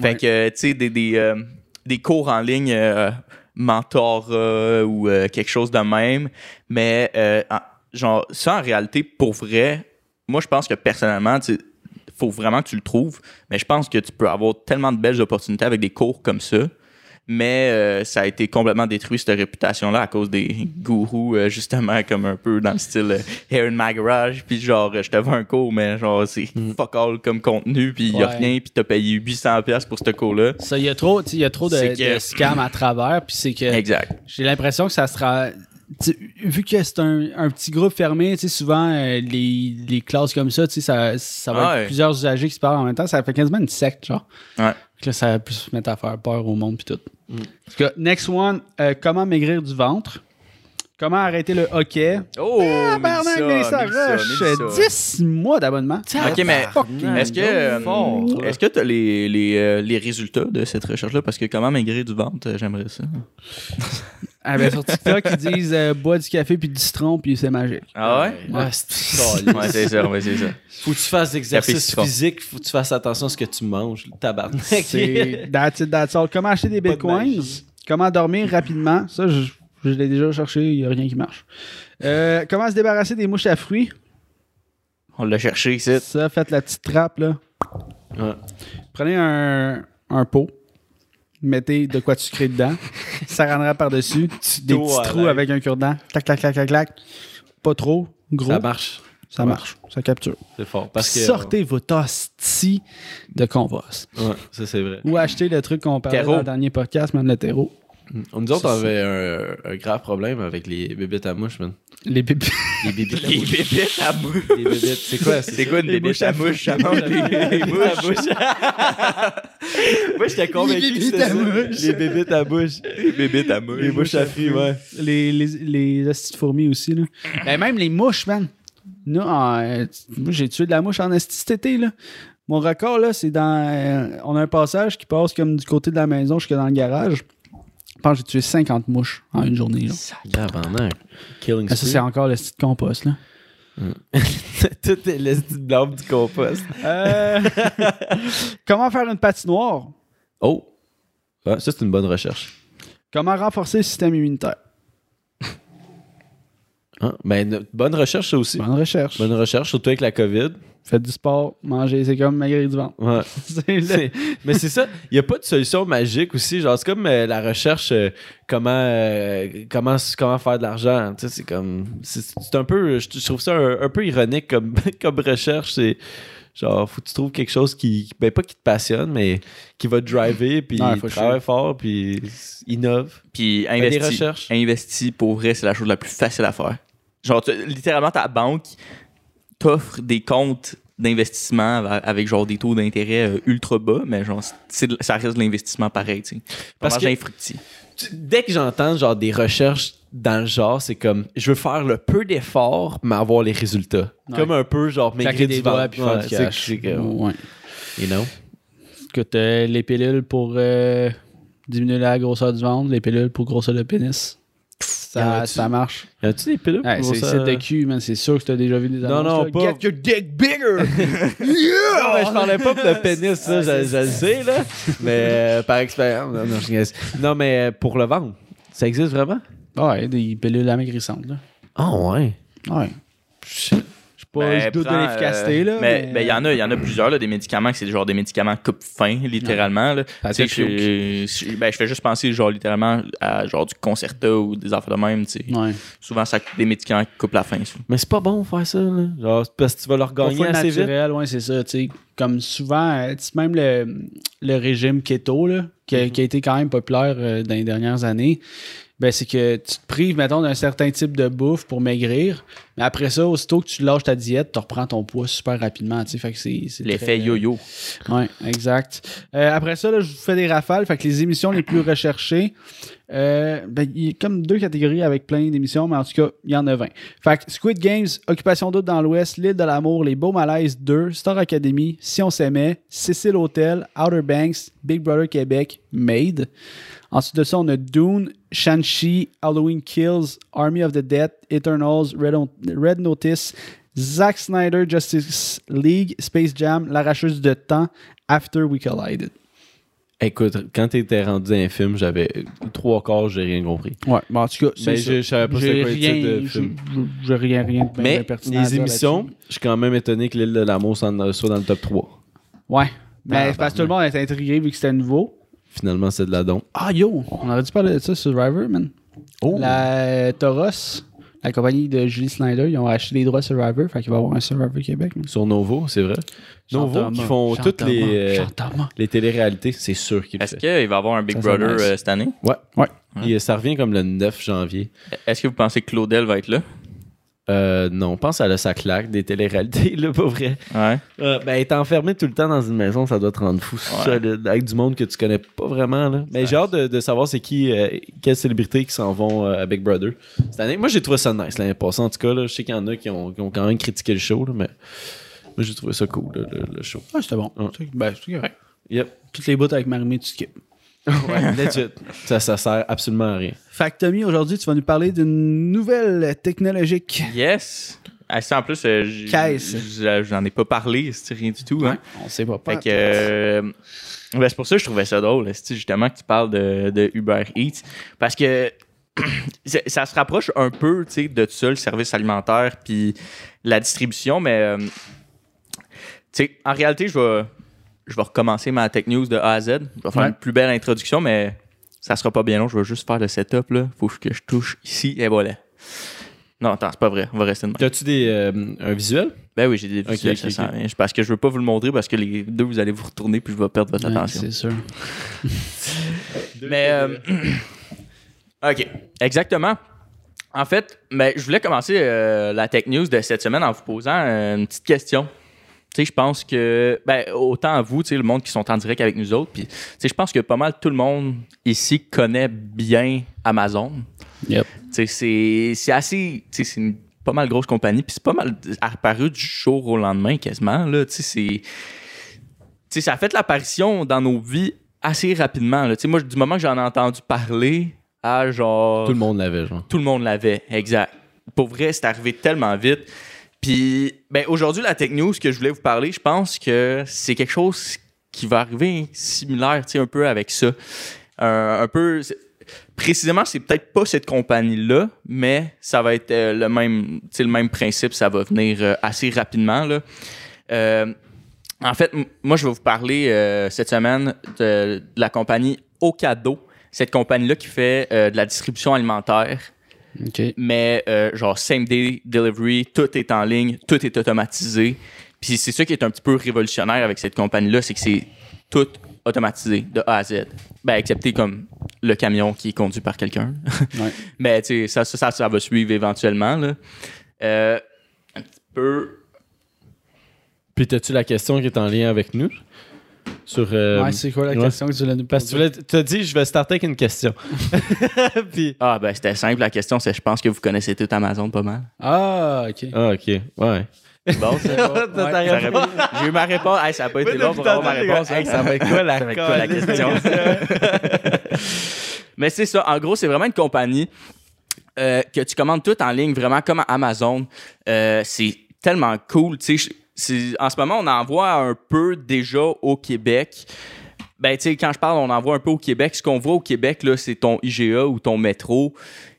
Fait Ouais. que, tu sais, des, des, euh, des cours en ligne, euh, mentorat ou euh, quelque chose de même. Mais, euh, en- genre, ça, en réalité, pour vrai, moi, je pense que personnellement, tu faut vraiment que tu le trouves. Mais je pense que tu peux avoir tellement de belles opportunités avec des cours comme ça. Mais euh, ça a été complètement détruit, cette réputation-là, à cause des gourous, euh, justement, comme un peu dans le style euh, Here in my garage. Puis genre, euh, je te vends un cours, mais genre, c'est fuck all comme contenu. Puis il y a Ouais. rien, puis t'as payé 800$ pour ce cours-là. Ça, il y a trop, il y a trop de, C'est que- de scams à travers, puis c'est que Exact. j'ai l'impression que ça sera. Vu que c'est un, un petit groupe fermé, tu sais, souvent euh, les, les classes comme ça, tu sais, ça, ça va être plusieurs usagers qui se parlent en même temps, ça fait quasiment une secte, genre. Ouais. Que ça va plus se mettre à faire peur au monde puis tout. En tout cas, next one, euh, comment maigrir du ventre? Comment arrêter le hockey? Oh, Tabarnak, Mélissa Roche, 10 mois d'abonnement. Ok, mais est-ce que euh, est-ce que t'as les, les, euh, les résultats de cette recherche-là? Parce que comment maigrir du ventre, j'aimerais ça. Ah ben sur TikTok, ils disent euh, bois du café puis du citron puis c'est magique. Ah ouais? Ouais, c'est Ouais, c'est ça, ouais, c'est ça. Faut que tu fasses Café l'exercice citron. physique, faut que tu fasses attention à ce que tu manges, le tabarnak. C'est that's it, that's all. Comment acheter des Pas bitcoins? Comment dormir rapidement? Ça, je, je l'ai déjà cherché, il n'y a rien qui marche. Euh, comment se débarrasser des mouches à fruits? On l'a cherché ici. Ça, faites la petite trappe, là. Ouais. Prenez un, un pot, mettez de quoi sucrer dedans, ça rendra par-dessus, des petits trous avec un cure-dent, clac, clac, clac, clac, clac. Pas trop, gros, Ça ça, marche. marche, ça capture. C'est fort. Parce que, Sortez votre hostie de compost. Ouais, ça c'est vrai. Ou achetez le truc qu'on parlait dans le dernier podcast, même le terreau. On nous autres, on avait un, un grave problème avec les bébites à mouches, man. Les pépis. Les bébites à Les mouches. bébites à mouche. Les bébites, c'est quoi? C'est quoi une bébite mouches à à mouche? mouche. Les bébites à mouche. Moi, j'étais convaincu que c'était ça. Les bébites à mouche. Les bébites à mouche. Les mouches à fruits, ouais. les, les, les fourmis aussi, là. Ben, même les mouches, man. Nous, euh, moi, j'ai tué de la mouche en esti cet été, là. Mon record, là, c'est dans. euh, on a un passage qui passe comme du côté de la maison jusque dans le garage. Je pense que j'ai tué 50 mouches en une journée, là. Tabarnak. Killing Ah, ça, c'est encore le style de compost, là. Tout est le blanc du compost. Euh, Comment faire une patinoire? Oh! Ouais, ça, c'est une bonne recherche. Comment renforcer le système immunitaire? Hein? Ben, bonne recherche, ça aussi. Bonne recherche. Bonne recherche, surtout avec la COVID. Faites du sport, mangez, c'est comme maigrir du ventre. Ouais. C'est le- C'est- mais c'est ça, il n'y a pas de solution magique aussi. Genre, c'est comme euh, la recherche, euh, comment, euh, comment, comment faire de l'argent. Tu sais, c'est comme. C'est un peu. Je, trouve ça un, un peu ironique comme, comme recherche. C'est. Genre, faut que tu trouves quelque chose qui. Ben, pas qui te passionne, mais qui va te driver, puis Ouais, faut travaille fort, puis innove. Puis Fais des investi, recherches. investi pour vrai, c'est la chose la plus facile à faire. Genre, tu- littéralement, ta banque t'offre des comptes d'investissement avec genre des taux d'intérêt euh, ultra bas, mais genre, de- ça reste de l'investissement pareil, tu sais. Parce que- que fructi. Tu- Dès que j'entends genre des recherches dans le genre, c'est comme je veux faire le peu d'efforts, mais avoir les résultats. Ouais. Comme un peu genre maigrir des du ventre. puis faire Ouais, du cash. Ouais. You know? Écoute, euh, les pilules pour euh, diminuer la grosseur du ventre, les pilules pour grossir le pénis. Ça, marche. Y a-tu des pilules Ouais, pour c'est ça? c'est de cul, man. C'est sûr que t'as déjà vu des Non, annonces. non, là. pas- Get your dick bigger! Non, mais je parlais pas pour le pénis, ça, je, je le sais, là. Mais euh, par expérience. Non, non, je. Non, mais euh, pour le ventre, ça existe vraiment? ouais, des pilules amaigrissantes, là. Ah, ouais. Ouais. Je sais pas, Ben, je doute de l'efficacité, euh, là. Mais ben, il y en a, il y en a plusieurs, là, des médicaments que c'est genre des médicaments coupe-fin, littéralement. Là. Je, je- ben, je fais juste penser, genre, littéralement, à genre du Concerta ou des affaires de même, tu sais. Ouais. Souvent, ça des médicaments qui coupent la faim. ça. Mais c'est pas bon de faire ça, là. Genre, parce que tu vas leur gagner assez vite. naturel, ouais, c'est ça. tu sais. Comme souvent, euh, tu sais, même le, le régime keto, là, qui, a, qui a été quand même populaire euh, dans les dernières années, ben, c'est que tu te prives, mettons, d'un certain type de bouffe pour maigrir. Mais après ça, aussitôt que tu lâches ta diète, tu reprends ton poids super rapidement. Fait que c'est, L'effet yo-yo. Oui, exact. Euh, après ça, là, je vous fais des rafales. Fait que les émissions les plus recherchées, euh, ben, il y a comme deux catégories avec plein d'émissions, mais en tout cas, il y en a 20. Fait que Squid Games, Occupation d'août dans l'Ouest, L'île de l'amour, Les Beaux Malaises 2, Star Academy, Si on s'aimait, Cécile Hotel, Outer Banks, Big Brother Québec, Made. Ensuite de ça, on a Dune, Shang-Chi, Halloween Kills, Army of the Dead, Eternals, Red, Red Notice, Zack Snyder, Justice League, Space Jam, L'arracheuse de temps, After We Collided. Écoute, quand t'étais rendu dans un film, j'avais trois quarts, j'ai rien compris. Ouais, mais en tout cas, c'est Mais ça. je, je savais pas J'ai c'était quoi le rien, titre de j'ai- film. j'ai rien, rien de bien Mais pertinent à les dire émissions, là-dessus. je suis quand même étonné que l'île de l'amour s'en- soit dans le top 3. Ouais. Mais Ah, c'est parce que tout le monde était intrigué vu que c'était nouveau. Finalement, c'est de la don. Ah yo, on aurait dû parler de ça sur Survivor, man. Oh. La Toros, la compagnie de Julie Snyder, ils ont acheté les droits Survivor, fait qu'il va y avoir un Survivor Québec. man. Sur Novo, c'est vrai. Novo qui font toutes les, euh, les téléréalités, c'est sûr qu'ils le Est-ce qu'il va y avoir un Big Ça, Brother nice. euh, cette année? Ouais. Ouais. Et, euh, ça revient comme le 9 janvier. Est-ce que vous pensez que Claudel va être là? Euh, non, pense à la ça claque des téléréalités, là, pas vrai. Ouais. Euh, ben, être enfermé tout le temps dans une maison, ça doit te rendre fou. avec du monde que tu connais pas vraiment. Là. Mais j'ai hâte de, de savoir c'est qui, euh, quelles célébrités qui s'en vont euh, à Big Brother. Cette année, moi, j'ai trouvé ça nice l'année passée. En tout cas, là, je sais qu'il y en a qui ont, qui ont quand même critiqué le show, là, mais moi, j'ai trouvé ça cool, là, le, le show. Ah, c'était bon. Ouais. Ben, c'est correct. Yep. Toutes les bouts avec Marimé, tu skips. Ouais, legit. Ça, ça sert absolument à rien. Fait que Tommy, aujourd'hui, tu vas nous parler d'une nouvelle technologique. Yes! Ah, ça, en plus, euh, j- j'en ai pas parlé, c'est rien du tout. Hein? On sait pas. Fait que, euh, ben, c'est pour ça que je trouvais ça drôle, c'est justement que tu parles de, de Uber Eats. Parce que ça se rapproche un peu tu sais, de tout ça, le service alimentaire puis la distribution, mais euh, tu sais, en réalité, je vais, je vais recommencer ma tech news de A à Z. Je vais faire Ouais. une plus belle introduction, mais ça sera pas bien long. Je vais juste faire le setup. Là. Faut que je touche ici et voilà. Non, attends, c'est pas vrai. On va rester de même. As-tu des, euh, un visuel? Ben oui, j'ai des visuels, ok, ça sent ok. rien. Parce que je veux pas vous le montrer parce que les deux, vous allez vous retourner puis je vais perdre votre Ouais, attention. c'est sûr. Mais, euh, OK, exactement. En fait, ben, je voulais commencer euh, la tech news de cette semaine en vous posant euh, une petite question. Tu sais, je pense que, ben, autant à vous, tu sais, le monde qui sont en direct avec nous autres, puis, tu sais, je pense que pas mal tout le monde ici connaît bien Amazon. Yep. Tu sais, c'est assez, tu sais, c'est une pas mal grosse compagnie, puis c'est pas mal apparu du jour au lendemain quasiment, là, tu sais, c'est... Tu sais, ça a fait l'apparition dans nos vies assez rapidement, là. Tu sais, moi, du moment que j'en ai entendu parler à genre... Tout le monde l'avait, genre. Tout le monde l'avait, exact. Pour vrai, c'est arrivé tellement vite. Puis, ben, aujourd'hui, la tech news que je voulais vous parler, je pense que c'est quelque chose qui va arriver similaire, tu sais, un peu avec ça. Un, un peu. Précisément, c'est peut-être pas cette compagnie-là, mais ça va être euh, le même, le même principe, ça va venir euh, assez rapidement, là. Euh, en fait, moi, je vais vous parler euh, cette semaine de, de la compagnie Ocado. Cette compagnie-là qui fait euh, de la distribution alimentaire Mais euh, genre same day delivery, tout est en ligne, tout est automatisé. Puis c'est ça qui est un petit peu révolutionnaire avec cette compagnie-là, c'est que c'est tout automatisé de A à Z. Ben, excepté comme le camion qui est conduit par quelqu'un. Ouais. Mais tu sais, ça, ça, ça, ça va suivre éventuellement. Là. Euh, un petit peu. Puis, as-tu la question qui est en lien avec nous? Sur. euh, ouais, c'est quoi la ouais. question que tu voulais nous Parce que tu poser? voulais- t'as dit, je vais starter avec une question. Puis. Ah, ben c'était simple. La question, c'est je pense que vous connaissez tout Amazon pas mal. Ah, OK. Ah, ok. Ouais. Bon, c'est bon. réponse. J'ai eu ma réponse. Hey, ça n'a pas été long pour avoir ma réponse. hein. ça va être quoi la, Ça quoi la question? Mais c'est ça. En gros, c'est vraiment une compagnie euh, que tu commandes tout en ligne, vraiment comme Amazon. Euh, c'est tellement cool. Tu sais, en ce moment, on en voit un peu déjà au Québec. Ben, tu sais, quand je parle, on en voit un peu au Québec. Ce qu'on voit au Québec, là, c'est ton IGA ou ton métro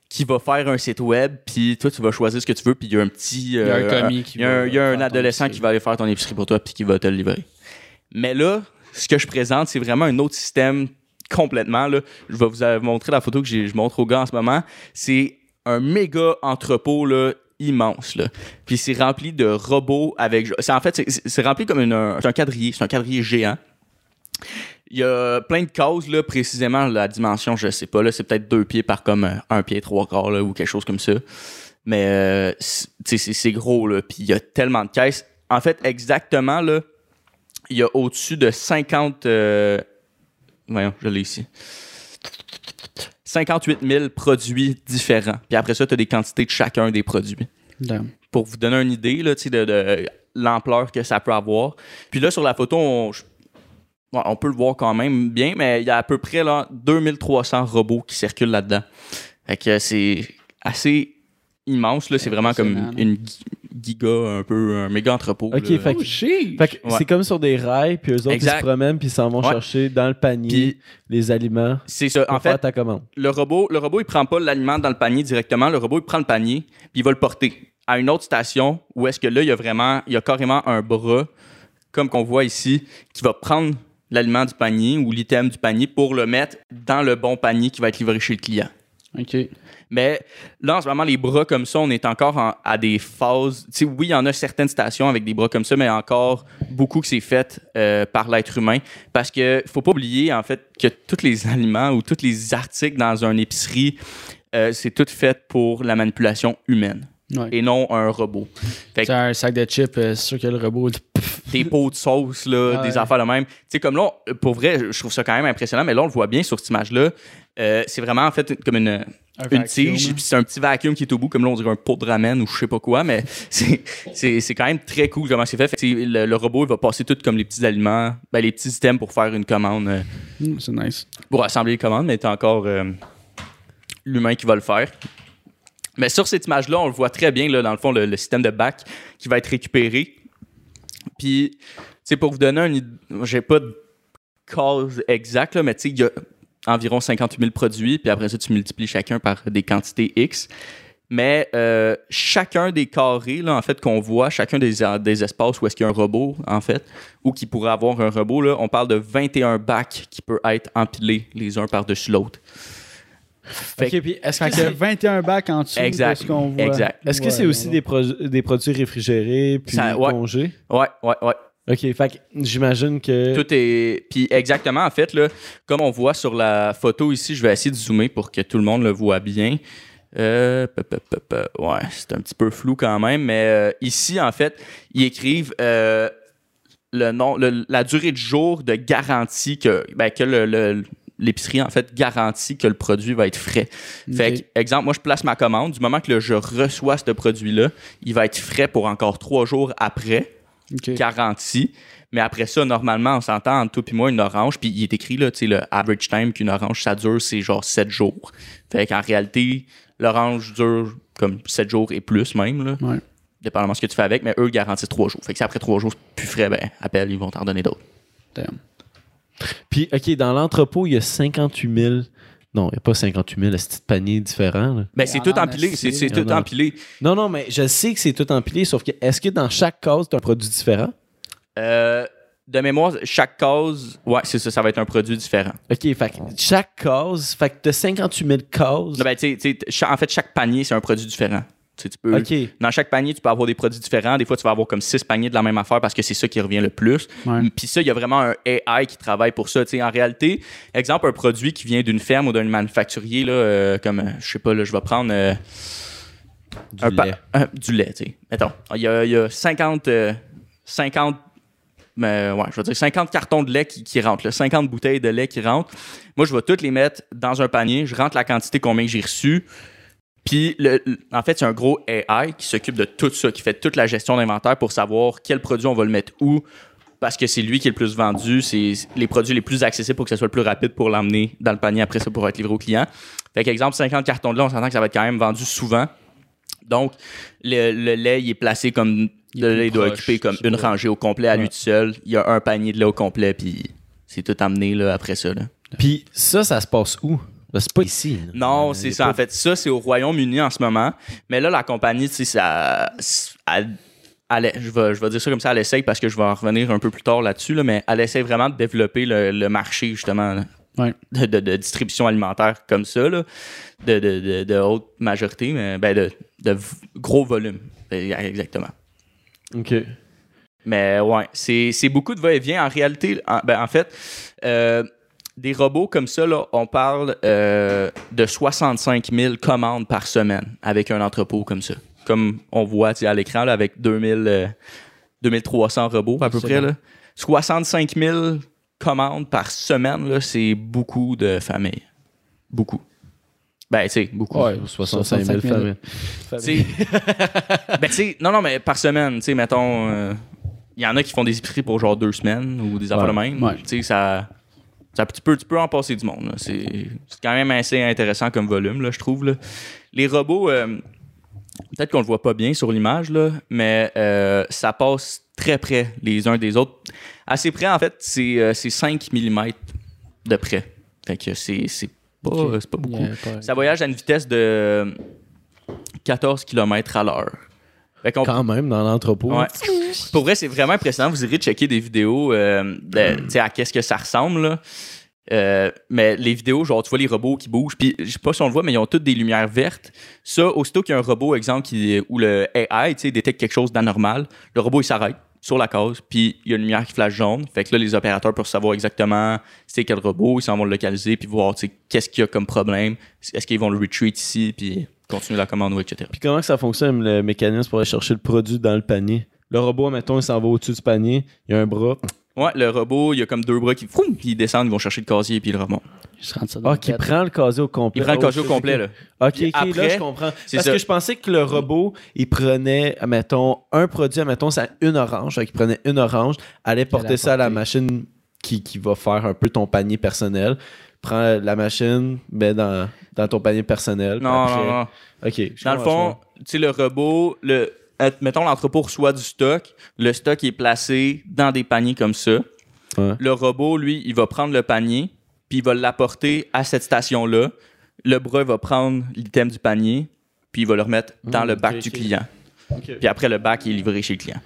qui va faire un site web, puis toi, tu vas choisir ce que tu veux, puis il y a un petit... Il y a un euh, commis qui il y a un, y a adolescent qui va aller faire ton épicerie pour toi, puis qui va te le livrer. Mais là, ce que je présente, c'est vraiment un autre système complètement. Là. Je vais vous euh, montrer la photo que je montre aux gars en ce moment. C'est un méga entrepôt là, immense. Là. Puis c'est rempli de robots avec. c'est- En fait, c'est- rempli comme un, un quadrillé. C'est un quadrillé géant. Il y a plein de cases, là, précisément, la dimension, je sais pas, c'est peut-être deux pieds par comme un pied, trois quarts, ou quelque chose comme ça. Mais, euh, c'est gros, là, puis il y a tellement de caisses. En fait, exactement, là, il y a au-dessus de 50... euh, Voyons, je l'ai ici. 58 000 produits différents. Puis après ça, tu as des quantités de chacun des produits Damn. pour vous donner une idée là, de, de l'ampleur que ça peut avoir. Puis là, sur la photo, on peut le voir quand même bien, mais il y a à peu près là, 2300 robots qui circulent là-dedans. Fait que c'est assez immense. Là. C'est vraiment comme une, une gi- giga, un peu, un méga entrepôt. Ok, là. fait que- Oh! Fait Ouais. c'est comme sur des rails, puis eux autres, ils se promènent, puis ils s'en vont Ouais. chercher dans le panier Puis- les aliments C'est ça. pour En faire fait, ta commande. le robot, le robot, il prend pas l'aliment dans le panier directement. Le robot, il prend le panier, puis il va le porter à une autre station où est-ce que là, il y a vraiment, il y a carrément un bras, comme qu'on voit ici, qui va prendre l'aliment du panier ou l'item du panier pour le mettre dans le bon panier qui va être livré chez le client. OK. Mais là, en ce moment, les bras comme ça, on est encore en- à des phases. Tu sais, oui, il y en a certaines stations avec des bras comme ça, mais encore beaucoup que c'est fait euh, par l'être humain. Parce que faut pas oublier, en fait, que tous les aliments ou tous les articles dans une épicerie, euh, c'est tout fait pour la manipulation humaine Ouais. et non un robot. C'est un sac de chips, euh, c'est sûr que le robot. des pots de sauce, là, Ouais. des affaires de même. Tu sais, comme là, pour vrai, je trouve ça quand même impressionnant, mais là, on le voit bien sur cette image-là. Euh, c'est vraiment, en fait, comme une, une tige, puis c'est un petit vacuum qui est au bout, comme là, on dirait un pot de ramen ou je sais pas quoi, mais c'est, quand même très cool comment c'est fait. Fait que c'est- le, le robot, il va passer tout comme les petits aliments, ben, les petits items pour faire une commande, euh, Hmm, c'est nice. pour assembler les commandes, mais t'as encore euh, l'humain qui va le faire. Mais sur cette image-là, on le voit très bien, là, dans le fond, le, le système de bac qui va être récupéré. Puis, pour vous donner un idée, j'ai pas de cause exacte, là, mais tu sais, il y a environ 58 000 produits, puis après ça, tu multiplies chacun par des quantités X. Mais euh, chacun des carrés, là, en fait, qu'on voit, chacun des, des espaces où est-ce qu'il y a un robot, en fait, ou qui pourrait avoir un robot, là, on parle de 21 bacs qui peuvent être empilés les uns par-dessus l'autre. Fait Ok, puis est-ce que que c'est 21 bacs en dessous Exact. de ce qu'on voit? Exact. est-ce que c'est aussi ouais. des, pro- des produits réfrigérés puis Ça- ouais. congés? Ouais, ouais, ouais. Ok, fait j'imagine que. Tout est. Puis exactement, en fait, là, comme on voit sur la photo ici, je vais essayer de zoomer pour que tout le monde le voit bien. Euh, pe- pe- pe- pe- ouais, c'est un petit peu flou quand même, mais euh, ici, en fait, ils écrivent euh, le nom, le- la durée de jour de garantie que, ben, que le- le- l'épicerie, en fait, garantit que le produit va être frais. Fait que, exemple, moi, je place ma commande. Du moment que là, je reçois ce produit-là, il va être frais pour encore trois jours après Garantie. Mais après ça, normalement, on s'entend entre toi et moi une orange, puis il est écrit, là, tu sais, le average time qu'une orange, ça dure, c'est genre 7 jours. Fait qu'en réalité, l'orange dure comme 7 jours et plus même, là. Ouais. Dépendamment de ce que tu fais avec, mais eux garantissent 3 jours. Fait que si après 3 jours, c'est plus frais, ben, appelle, ils vont t'en donner d'autres. Damn. Puis, ok, dans l'entrepôt, il y a 58 000. Non, il n'y a pas 58 000 petits paniers différents. là. Ben, Il c'est tout empilé, c'est tout empilé. Non, non, mais je sais que c'est tout empilé, sauf que est-ce que dans chaque case, tu as un produit différent? Euh, de mémoire, chaque case, ouais, c'est ça, ça va être un produit différent. Ok, fait que chaque case, fait que tu as 58 000 cases. Non, ben, tu sais, tu sais, cha- en fait, chaque panier, c'est un produit différent. Tu peux. Dans chaque panier, tu peux avoir des produits différents. Des fois, tu vas avoir comme six paniers de la même affaire parce que c'est ça qui revient le plus. Ouais. Puis ça, il y a vraiment un AI qui travaille pour ça. Tu sais, en réalité, exemple, un produit qui vient d'une ferme ou d'un manufacturier, là, euh, comme, euh, je sais pas, là, je vais prendre euh, Du un lait. du lait. tu sais. Mettons, il y a, il y a 50, euh, 50 mais ouais, je veux dire 50 cartons de lait qui, qui rentrent, là, 50 bouteilles de lait qui rentrent. Moi, je vais toutes les mettre dans un panier. Je rentre la quantité combien j'ai reçu. Puis, le- le- en fait, c'est un gros AI qui s'occupe de tout ça, qui fait toute la gestion d'inventaire pour savoir quel produit on va le mettre où, parce que c'est lui qui est le plus vendu, c'est les produits les plus accessibles pour que ce soit le plus rapide pour l'emmener dans le panier après ça pour être livré au client. Fait qu'exemple, 50 cartons de lait, on s'entend que ça va être quand même vendu souvent. Donc, le, le lait, il est placé comme. Il le lait doit occuper comme une rangée au complet à lui tout seul. Il y a un panier de lait au complet, puis c'est tout amené là, après ça. Là. Puis ça, ça se passe où? Ben, c'est pas ici. là. Non, c'est ça. pas- En fait, ça, c'est au Royaume-Uni en ce moment. Mais là, la compagnie, tu sais, ça. Elle, elle- je, vais, je vais dire ça comme ça, elle essaye parce que je vais en revenir un peu plus tard là-dessus, là, mais elle essaie vraiment de développer le, le marché, justement, là, Ouais. de, de- de distribution alimentaire comme ça, là, de, de, de, de haute majorité, mais ben, de, gros volume. Exactement. Ok. Mais ouais, c'est c'est beaucoup de va-et-vient. En réalité, en, ben, en fait, euh, des robots comme ça, là, on parle euh, de 65 000 commandes par semaine avec un entrepôt comme ça. Comme on voit à l'écran là, avec 2000, euh, 2300 robots à peu près. bon. Là. 65 000 commandes par semaine, là, c'est beaucoup de familles. Beaucoup. Ben, tu sais, beaucoup. Ouais, 65 000 65 000. familles. Ben, tu sais, non, non, mais par semaine, tu sais, mettons, euh, il y en a qui font des épiceries pour genre deux semaines ou des affaires de même. Ouais. Tu sais, ça, ça, tu, peux, tu peux en passer du monde. C'est quand même assez intéressant comme volume, là, je trouve. Là. Les robots, euh, peut-être qu'on le voit pas bien sur l'image, mais euh, ça passe très près les uns des autres. Assez près, en fait, c'est euh, c'est 5 mm de près. Fait que c'est pas, pas beaucoup. Pas- Ça voyage à une vitesse de 14 km à l'heure. Quand même, dans l'entrepôt. Ouais. Pour vrai, c'est vraiment impressionnant. Vous irez checker des vidéos euh, de, sais, à qu'est-ce que ça ressemble. là. Euh, mais les vidéos, genre, tu vois les robots qui bougent, puis je sais pas si on le voit, mais ils ont toutes des lumières vertes. Ça, aussitôt qu'il y a un robot, exemple, qui, où le AI détecte quelque chose d'anormal, le robot, il s'arrête sur la case, puis il y a une lumière qui flash jaune. Fait que là, les opérateurs peuvent savoir exactement c'est quel robot, ils s'en vont le localiser, puis voir qu'est-ce qu'il y a comme problème. Est-ce qu'ils vont le retreat ici, puis continuer la commande, ou etc. Puis comment que ça fonctionne, le mécanisme pour aller chercher le produit dans le panier? Le robot, mettons, il s'en va au-dessus du panier, il y a un bras, Ouais, le robot, il y a comme deux bras qui, froum, puis ils descendent, ils vont chercher le casier, puis ils le remontent. Ah, qui prend le casier au complet. Il prend le Oh, casier au shit, complet, là. Ok, ok, là, après, je comprends. c'est Parce ça. que je pensais que le robot, il prenait, admettons, un produit, admettons, c'est une orange. Donc, il prenait une orange, allait porter ça à la machine qui, qui va faire un peu ton panier personnel. Prends la machine, mets dans, dans ton panier personnel. Non, après- non, non. Ok. Dans le fond, tu sais, le robot, le, mettons, l'entrepôt reçoit du stock. Le stock est placé dans des paniers comme ça. Ouais. Le robot, lui, il va prendre le panier, puis il va l'apporter à cette station-là. Le bras va prendre l'item du panier, puis il va le remettre dans Mm, le bac du client. Puis après, le bac est livré chez le client.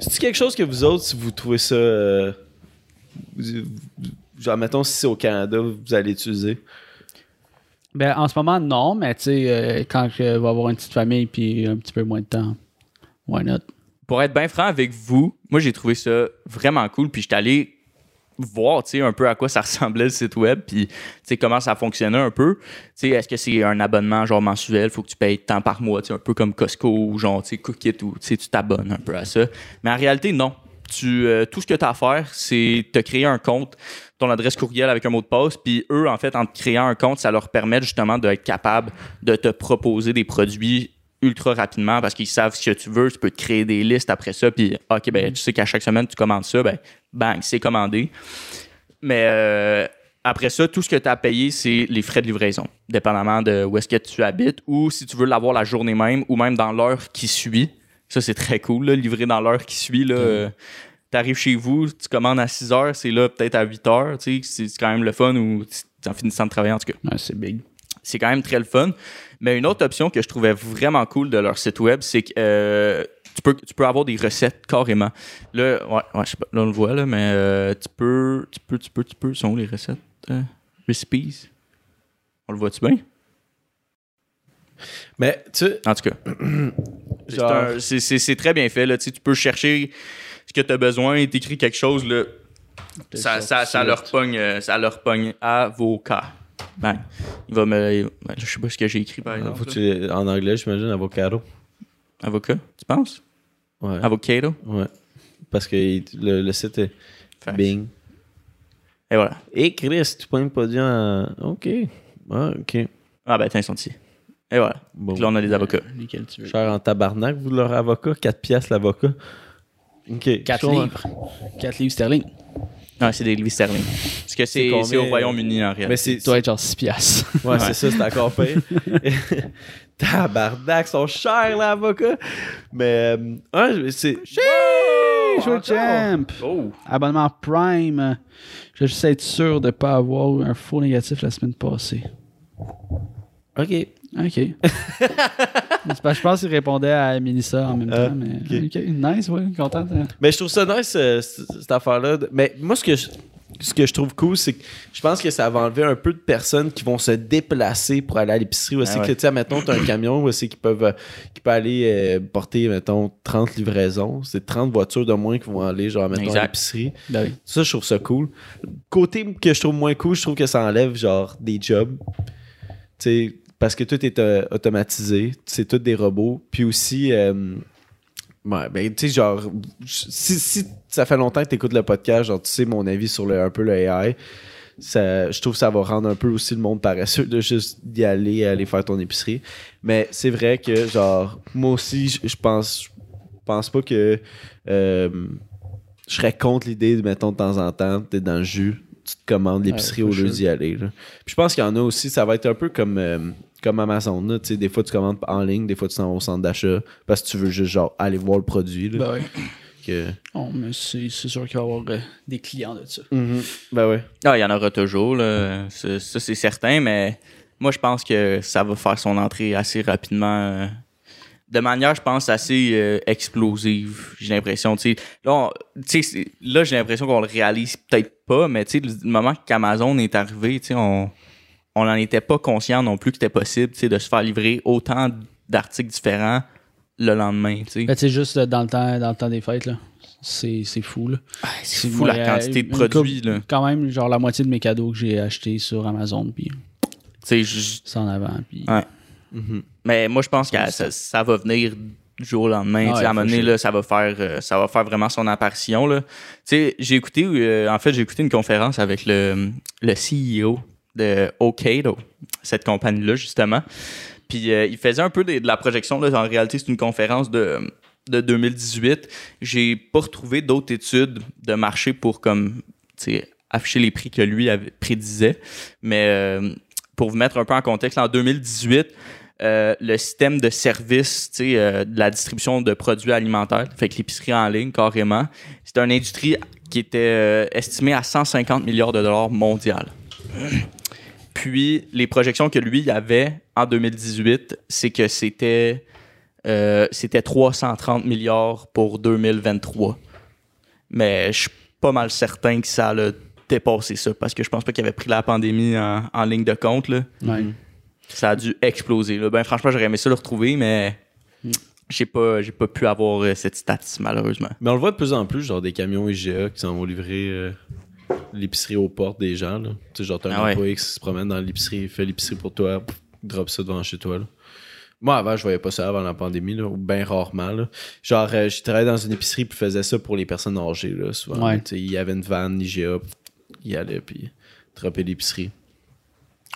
C'est quelque chose que vous autres, si vous trouvez ça. euh, genre, mettons, si c'est au Canada, vous allez utiliser. Ben, en ce moment, non, mais tu sais, euh, quand je vais avoir une petite famille puis un petit peu moins de temps, why not? Pour être bien franc avec vous, moi, j'ai trouvé ça vraiment cool, puis j'étais allé voir, tu sais, un peu à quoi ça ressemblait le site web, puis, tu sais, comment ça fonctionnait un peu. Tu sais, est-ce que c'est un abonnement, genre, mensuel, faut que tu payes tant par mois, tu sais, un peu comme Costco, ou genre, tu sais, Cookit, ou, tu sais, tu t'abonnes un peu à ça. Mais en réalité, non. Tu, euh, tout ce que tu as à faire, c'est te créer un compte, ton adresse courriel avec un mot de passe, puis eux, en fait, en te créant un compte, ça leur permet justement d'être capable de te proposer des produits ultra rapidement parce qu'ils savent ce que tu veux, tu peux te créer des listes après ça, puis OK, ben, tu sais qu'à chaque semaine, tu commandes ça, ben, bang, c'est commandé. Mais euh, après ça, tout ce que tu as à payer, c'est les frais de livraison, dépendamment de où est-ce que tu habites ou si tu veux l'avoir la journée même ou même dans l'heure qui suit. Ça, c'est très cool, là, livrer dans l'heure qui suit. Là, euh, T'arrives chez vous, tu commandes à 6 heures, c'est là peut-être à 8 heures. tu sais, C'est quand même le fun ou en finissant de travailler en tout cas Ouais, c'est big. c'est quand même très le fun. Mais une autre option que je trouvais vraiment cool de leur site web, c'est que euh, tu, peux, tu peux avoir des recettes carrément. Là, ouais, ouais, je sais pas, là on le voit, là, mais euh, tu peux, tu peux, tu peux, tu peux. Sont où les recettes? euh, recipes? On le voit-tu bien? Mais, tu En tout cas, genre. un- c'est très bien fait. Là. Tu sais, tu peux chercher ce que tu as besoin et t'écris quelque chose. Là, ça, ça, ça, leur pogne, euh, ça leur pogne avocat. Ben, il va me. ben, je sais pas ce que j'ai écrit par exemple. faut que tu- en anglais, j'imagine, avocado. Avocat, tu penses? Ouais. Avocado? ouais. Parce que il- le, le site est. Bing. Et voilà. Et Chris, tu prends pas dire en... Ok. Ah, ok. Ah ben, tiens, ils sont ici. Et voilà. Bon. Là, on a des avocats. Lesquels tu veux? Cher en tabarnak, vous, leur avocat. 4 piastres l'avocat. Ok. 4 je comprends. livres. 4 livres sterling. Ah, c'est des livres sterling. Parce que c'est combien, c'est au Royaume-Uni en réalité. Mais c'est. Ça doit être genre 6 piastres. Ouais, c'est ça, c'est encore pire. Tabarnak, ils sont chers, l'avocat. Mais. euh, ouais, c'est. Hey, encore. champ! Oh! Abonnement Prime. Je vais juste être sûr de ne pas avoir un faux négatif la semaine passée. Ok. OK. Je pense qu'il répondait à Melissa en même Ah, temps. Mais... ok. OK, nice, ouais, content. Mais je trouve ça nice, euh, cette affaire-là. Mais moi, ce que je, ce que je trouve cool, c'est que je pense que ça va enlever un peu de personnes qui vont se déplacer pour aller à l'épicerie. Aussi Ah ouais. que, tu sais, mettons, tu as un camion aussi qui, peuvent, euh, qui peut aller euh, porter, mettons, 30 livraisons. C'est 30 voitures de moins qui vont aller, genre, mettons, à l'épicerie. Ben oui. Ça, je trouve ça cool. Côté que je trouve moins cool, je trouve que ça enlève, genre, des jobs. Tu sais, parce que tout est euh, automatisé. C'est tout des robots. Puis aussi, euh, ouais, ben, tu sais, genre, si, si ça fait longtemps que tu écoutes le podcast, genre, tu sais mon avis sur le, un peu le AI. Ça, je trouve que ça va rendre un peu aussi le monde paresseux de juste d'y aller et aller faire ton épicerie. Mais c'est vrai que, genre, moi aussi, je je pense, je pense pas que euh, je serais contre l'idée de, mettons, de temps en temps, t'es dans le jus, tu te commandes l'épicerie Ouais, au lieu d'y aller. là. Puis je pense qu'il y en a aussi, ça va être un peu comme, euh, comme Amazon. Là, tu sais, des fois, tu commandes en ligne, des fois, tu t'en vas au centre d'achat parce que tu veux juste, genre, aller voir le produit. Là, Ben oui. que- Oh, mais c'est c'est sûr qu'il va y avoir euh, des clients de ça. Ben ouais. Ah, il y en aura toujours, là. Ça, ça, c'est certain, mais moi, je pense que ça va faire son entrée assez rapidement. euh, de manière, je pense, assez euh, explosive. J'ai l'impression, tu sais. Là, j'ai l'impression qu'on le réalise peut-être pas, mais tu sais, le moment qu'Amazon est arrivé, tu sais, on on n'en était pas conscient non plus que c'était possible, tu sais, de se faire livrer autant d'articles différents le lendemain, tu sais. Ben, juste euh, dans le temps, dans le temps des fêtes, là. C'est c'est fou, là. C'est C'est fou la moi, quantité euh, de produits, là. Quand même, genre la moitié de mes cadeaux que j'ai achetés sur Amazon, puis Tu sais, je- c'est en avant. Puis... Ouais. Mais moi, je pense que ça, ça va venir du jour au lendemain. Ah ouais, à un moment donné, là, ça va faire euh, ça va faire vraiment son apparition. Là. Tu sais, j'ai écouté euh, en fait j'ai écouté une conférence avec le, le CEO de Okado, cette compagnie-là, justement. Puis euh, il faisait un peu de, la projection. Là. En réalité, c'est une conférence de, de 2018. J'ai pas retrouvé d'autres études de marché pour comme afficher les prix que lui avait, prédisait. Mais euh, pour vous mettre un peu en contexte, en 2018, euh, le système de service, de la distribution de produits alimentaires, fait que l'épicerie en ligne carrément, c'était une industrie qui était estimée à 150 milliards de dollars mondial. Puis les projections que lui il avait en 2018, c'est que c'était euh, c'était 330 milliards pour 2023. Mais je suis pas mal certain que ça a dépassé ça parce que je pense pas qu'il avait pris la pandémie en, en ligne de compte. Là. Ouais. Ça a dû exploser. Là. Ben, franchement, j'aurais aimé ça le retrouver, mais j'ai pas, j'ai pas pu avoir euh, cette stat, malheureusement. Mais on le voit de plus en plus, genre des camions IGA qui s'en vont livrer euh, l'épicerie aux portes des gens. Là. Tu sais, genre, t'as un Ah ouais. employé qui se promène dans l'épicerie, fait l'épicerie pour toi, pff, drop ça devant chez toi. Là. Moi, avant, je voyais pas ça avant la pandémie, là, ou bien rarement. Là. Genre, euh, je travaillais dans une épicerie puis faisais ça pour les personnes âgées, là, souvent. Ouais. Tu sais, Il y avait une vanne IGA, il allait, puis dropper l'épicerie.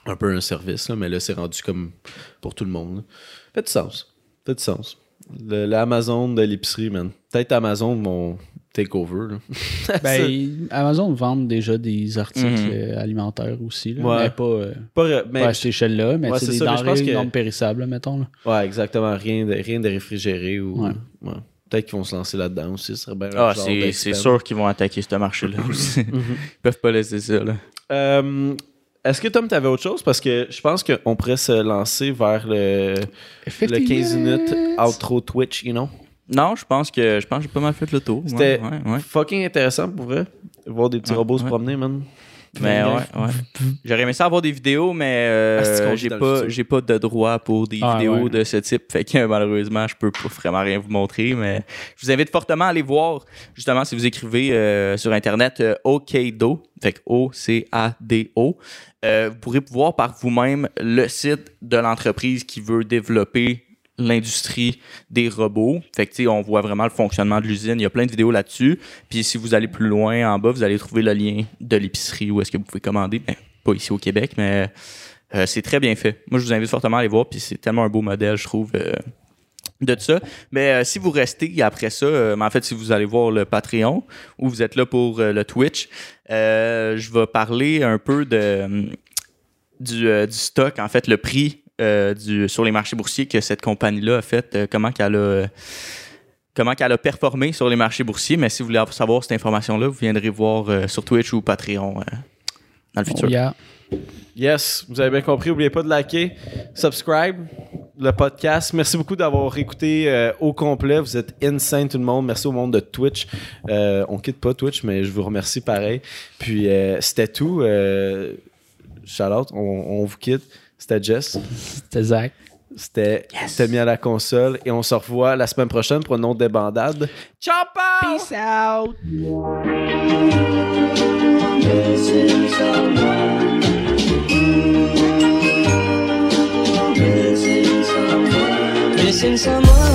Un peu un service, là, mais là, c'est rendu comme pour tout le monde. là. Fait du sens. Fait du sens. Le- L'Amazon de l'épicerie, man. Peut-être Amazon vont take over. Là. Ben, Amazon vend déjà des articles Mhm. euh, alimentaires aussi, là, Ouais. mais pas, euh, Pas, re- mais pas à cette échelle-là, mais Ouais, c'est des ça, denrées que- non périssables, là, mettons. Là. Ouais, exactement. Rien de, rien de réfrigéré ou. Ouais. ouais. Peut-être qu'ils vont se lancer là-dedans aussi. Ce serait bien Ah, c'est, sûr qu'ils vont attaquer ce marché-là aussi. Ils peuvent pas laisser ça. Là. Euh, Est-ce que Tom, t'avais autre chose? Parce que je pense qu'on pourrait se lancer vers le, le 15 minutes outro Twitch, you know? Non, je pense que je pense que j'ai pas mal fait le tour. C'était ouais, ouais. fucking intéressant pour vrai. Voir des petits Ouais, robots se promener, man. Mais ouais, ouais. J'aurais aimé ça avoir des vidéos, mais euh, Ah, j'ai pas j'ai pas de droit pour des Ah, vidéos ouais. de ce type. Fait que malheureusement, je peux pas vraiment rien vous montrer. Mais je vous invite fortement à aller voir, justement, si vous écrivez euh, sur Internet euh, Okado, fait que O-C-A-D-O, euh, vous pourrez voir par vous-même le site de l'entreprise qui veut développer l'industrie des robots. Fait que, on voit vraiment le fonctionnement de l'usine. Il y a plein de vidéos là-dessus. Puis si vous allez plus loin en bas, vous allez trouver le lien de l'épicerie où est-ce que vous pouvez commander. Ben, pas ici au Québec, mais euh, c'est très bien fait. Moi, je vous invite fortement à aller voir. Puis c'est tellement un beau modèle, je trouve. euh, de ça. Mais euh, si vous restez après ça, euh, mais en fait, si vous allez voir le Patreon ou vous êtes là pour euh, le Twitch, euh, je vais parler un peu de, du, euh, du stock, en fait, le prix euh, du, sur les marchés boursiers que cette compagnie-là a fait, euh, comment qu'elle a. euh, Comment qu'elle a performé sur les marchés boursiers, mais si vous voulez savoir cette information-là, vous viendrez voir euh, sur Twitch ou Patreon euh, dans le futur. Oh, yeah. Yes, vous avez bien compris. N'oubliez pas de liker, subscribe le podcast. Merci beaucoup d'avoir écouté euh, au complet. Vous êtes insane tout le monde. Merci au monde de Twitch. Euh, on quitte pas Twitch, mais je vous remercie pareil. Puis euh, c'était tout. Euh, shout out, on, on vous quitte. C'était Jess. C'était Zach. C'était c'était mis à la console. Et on se revoit la semaine prochaine pour une autre débandade. Peace out! Missing someone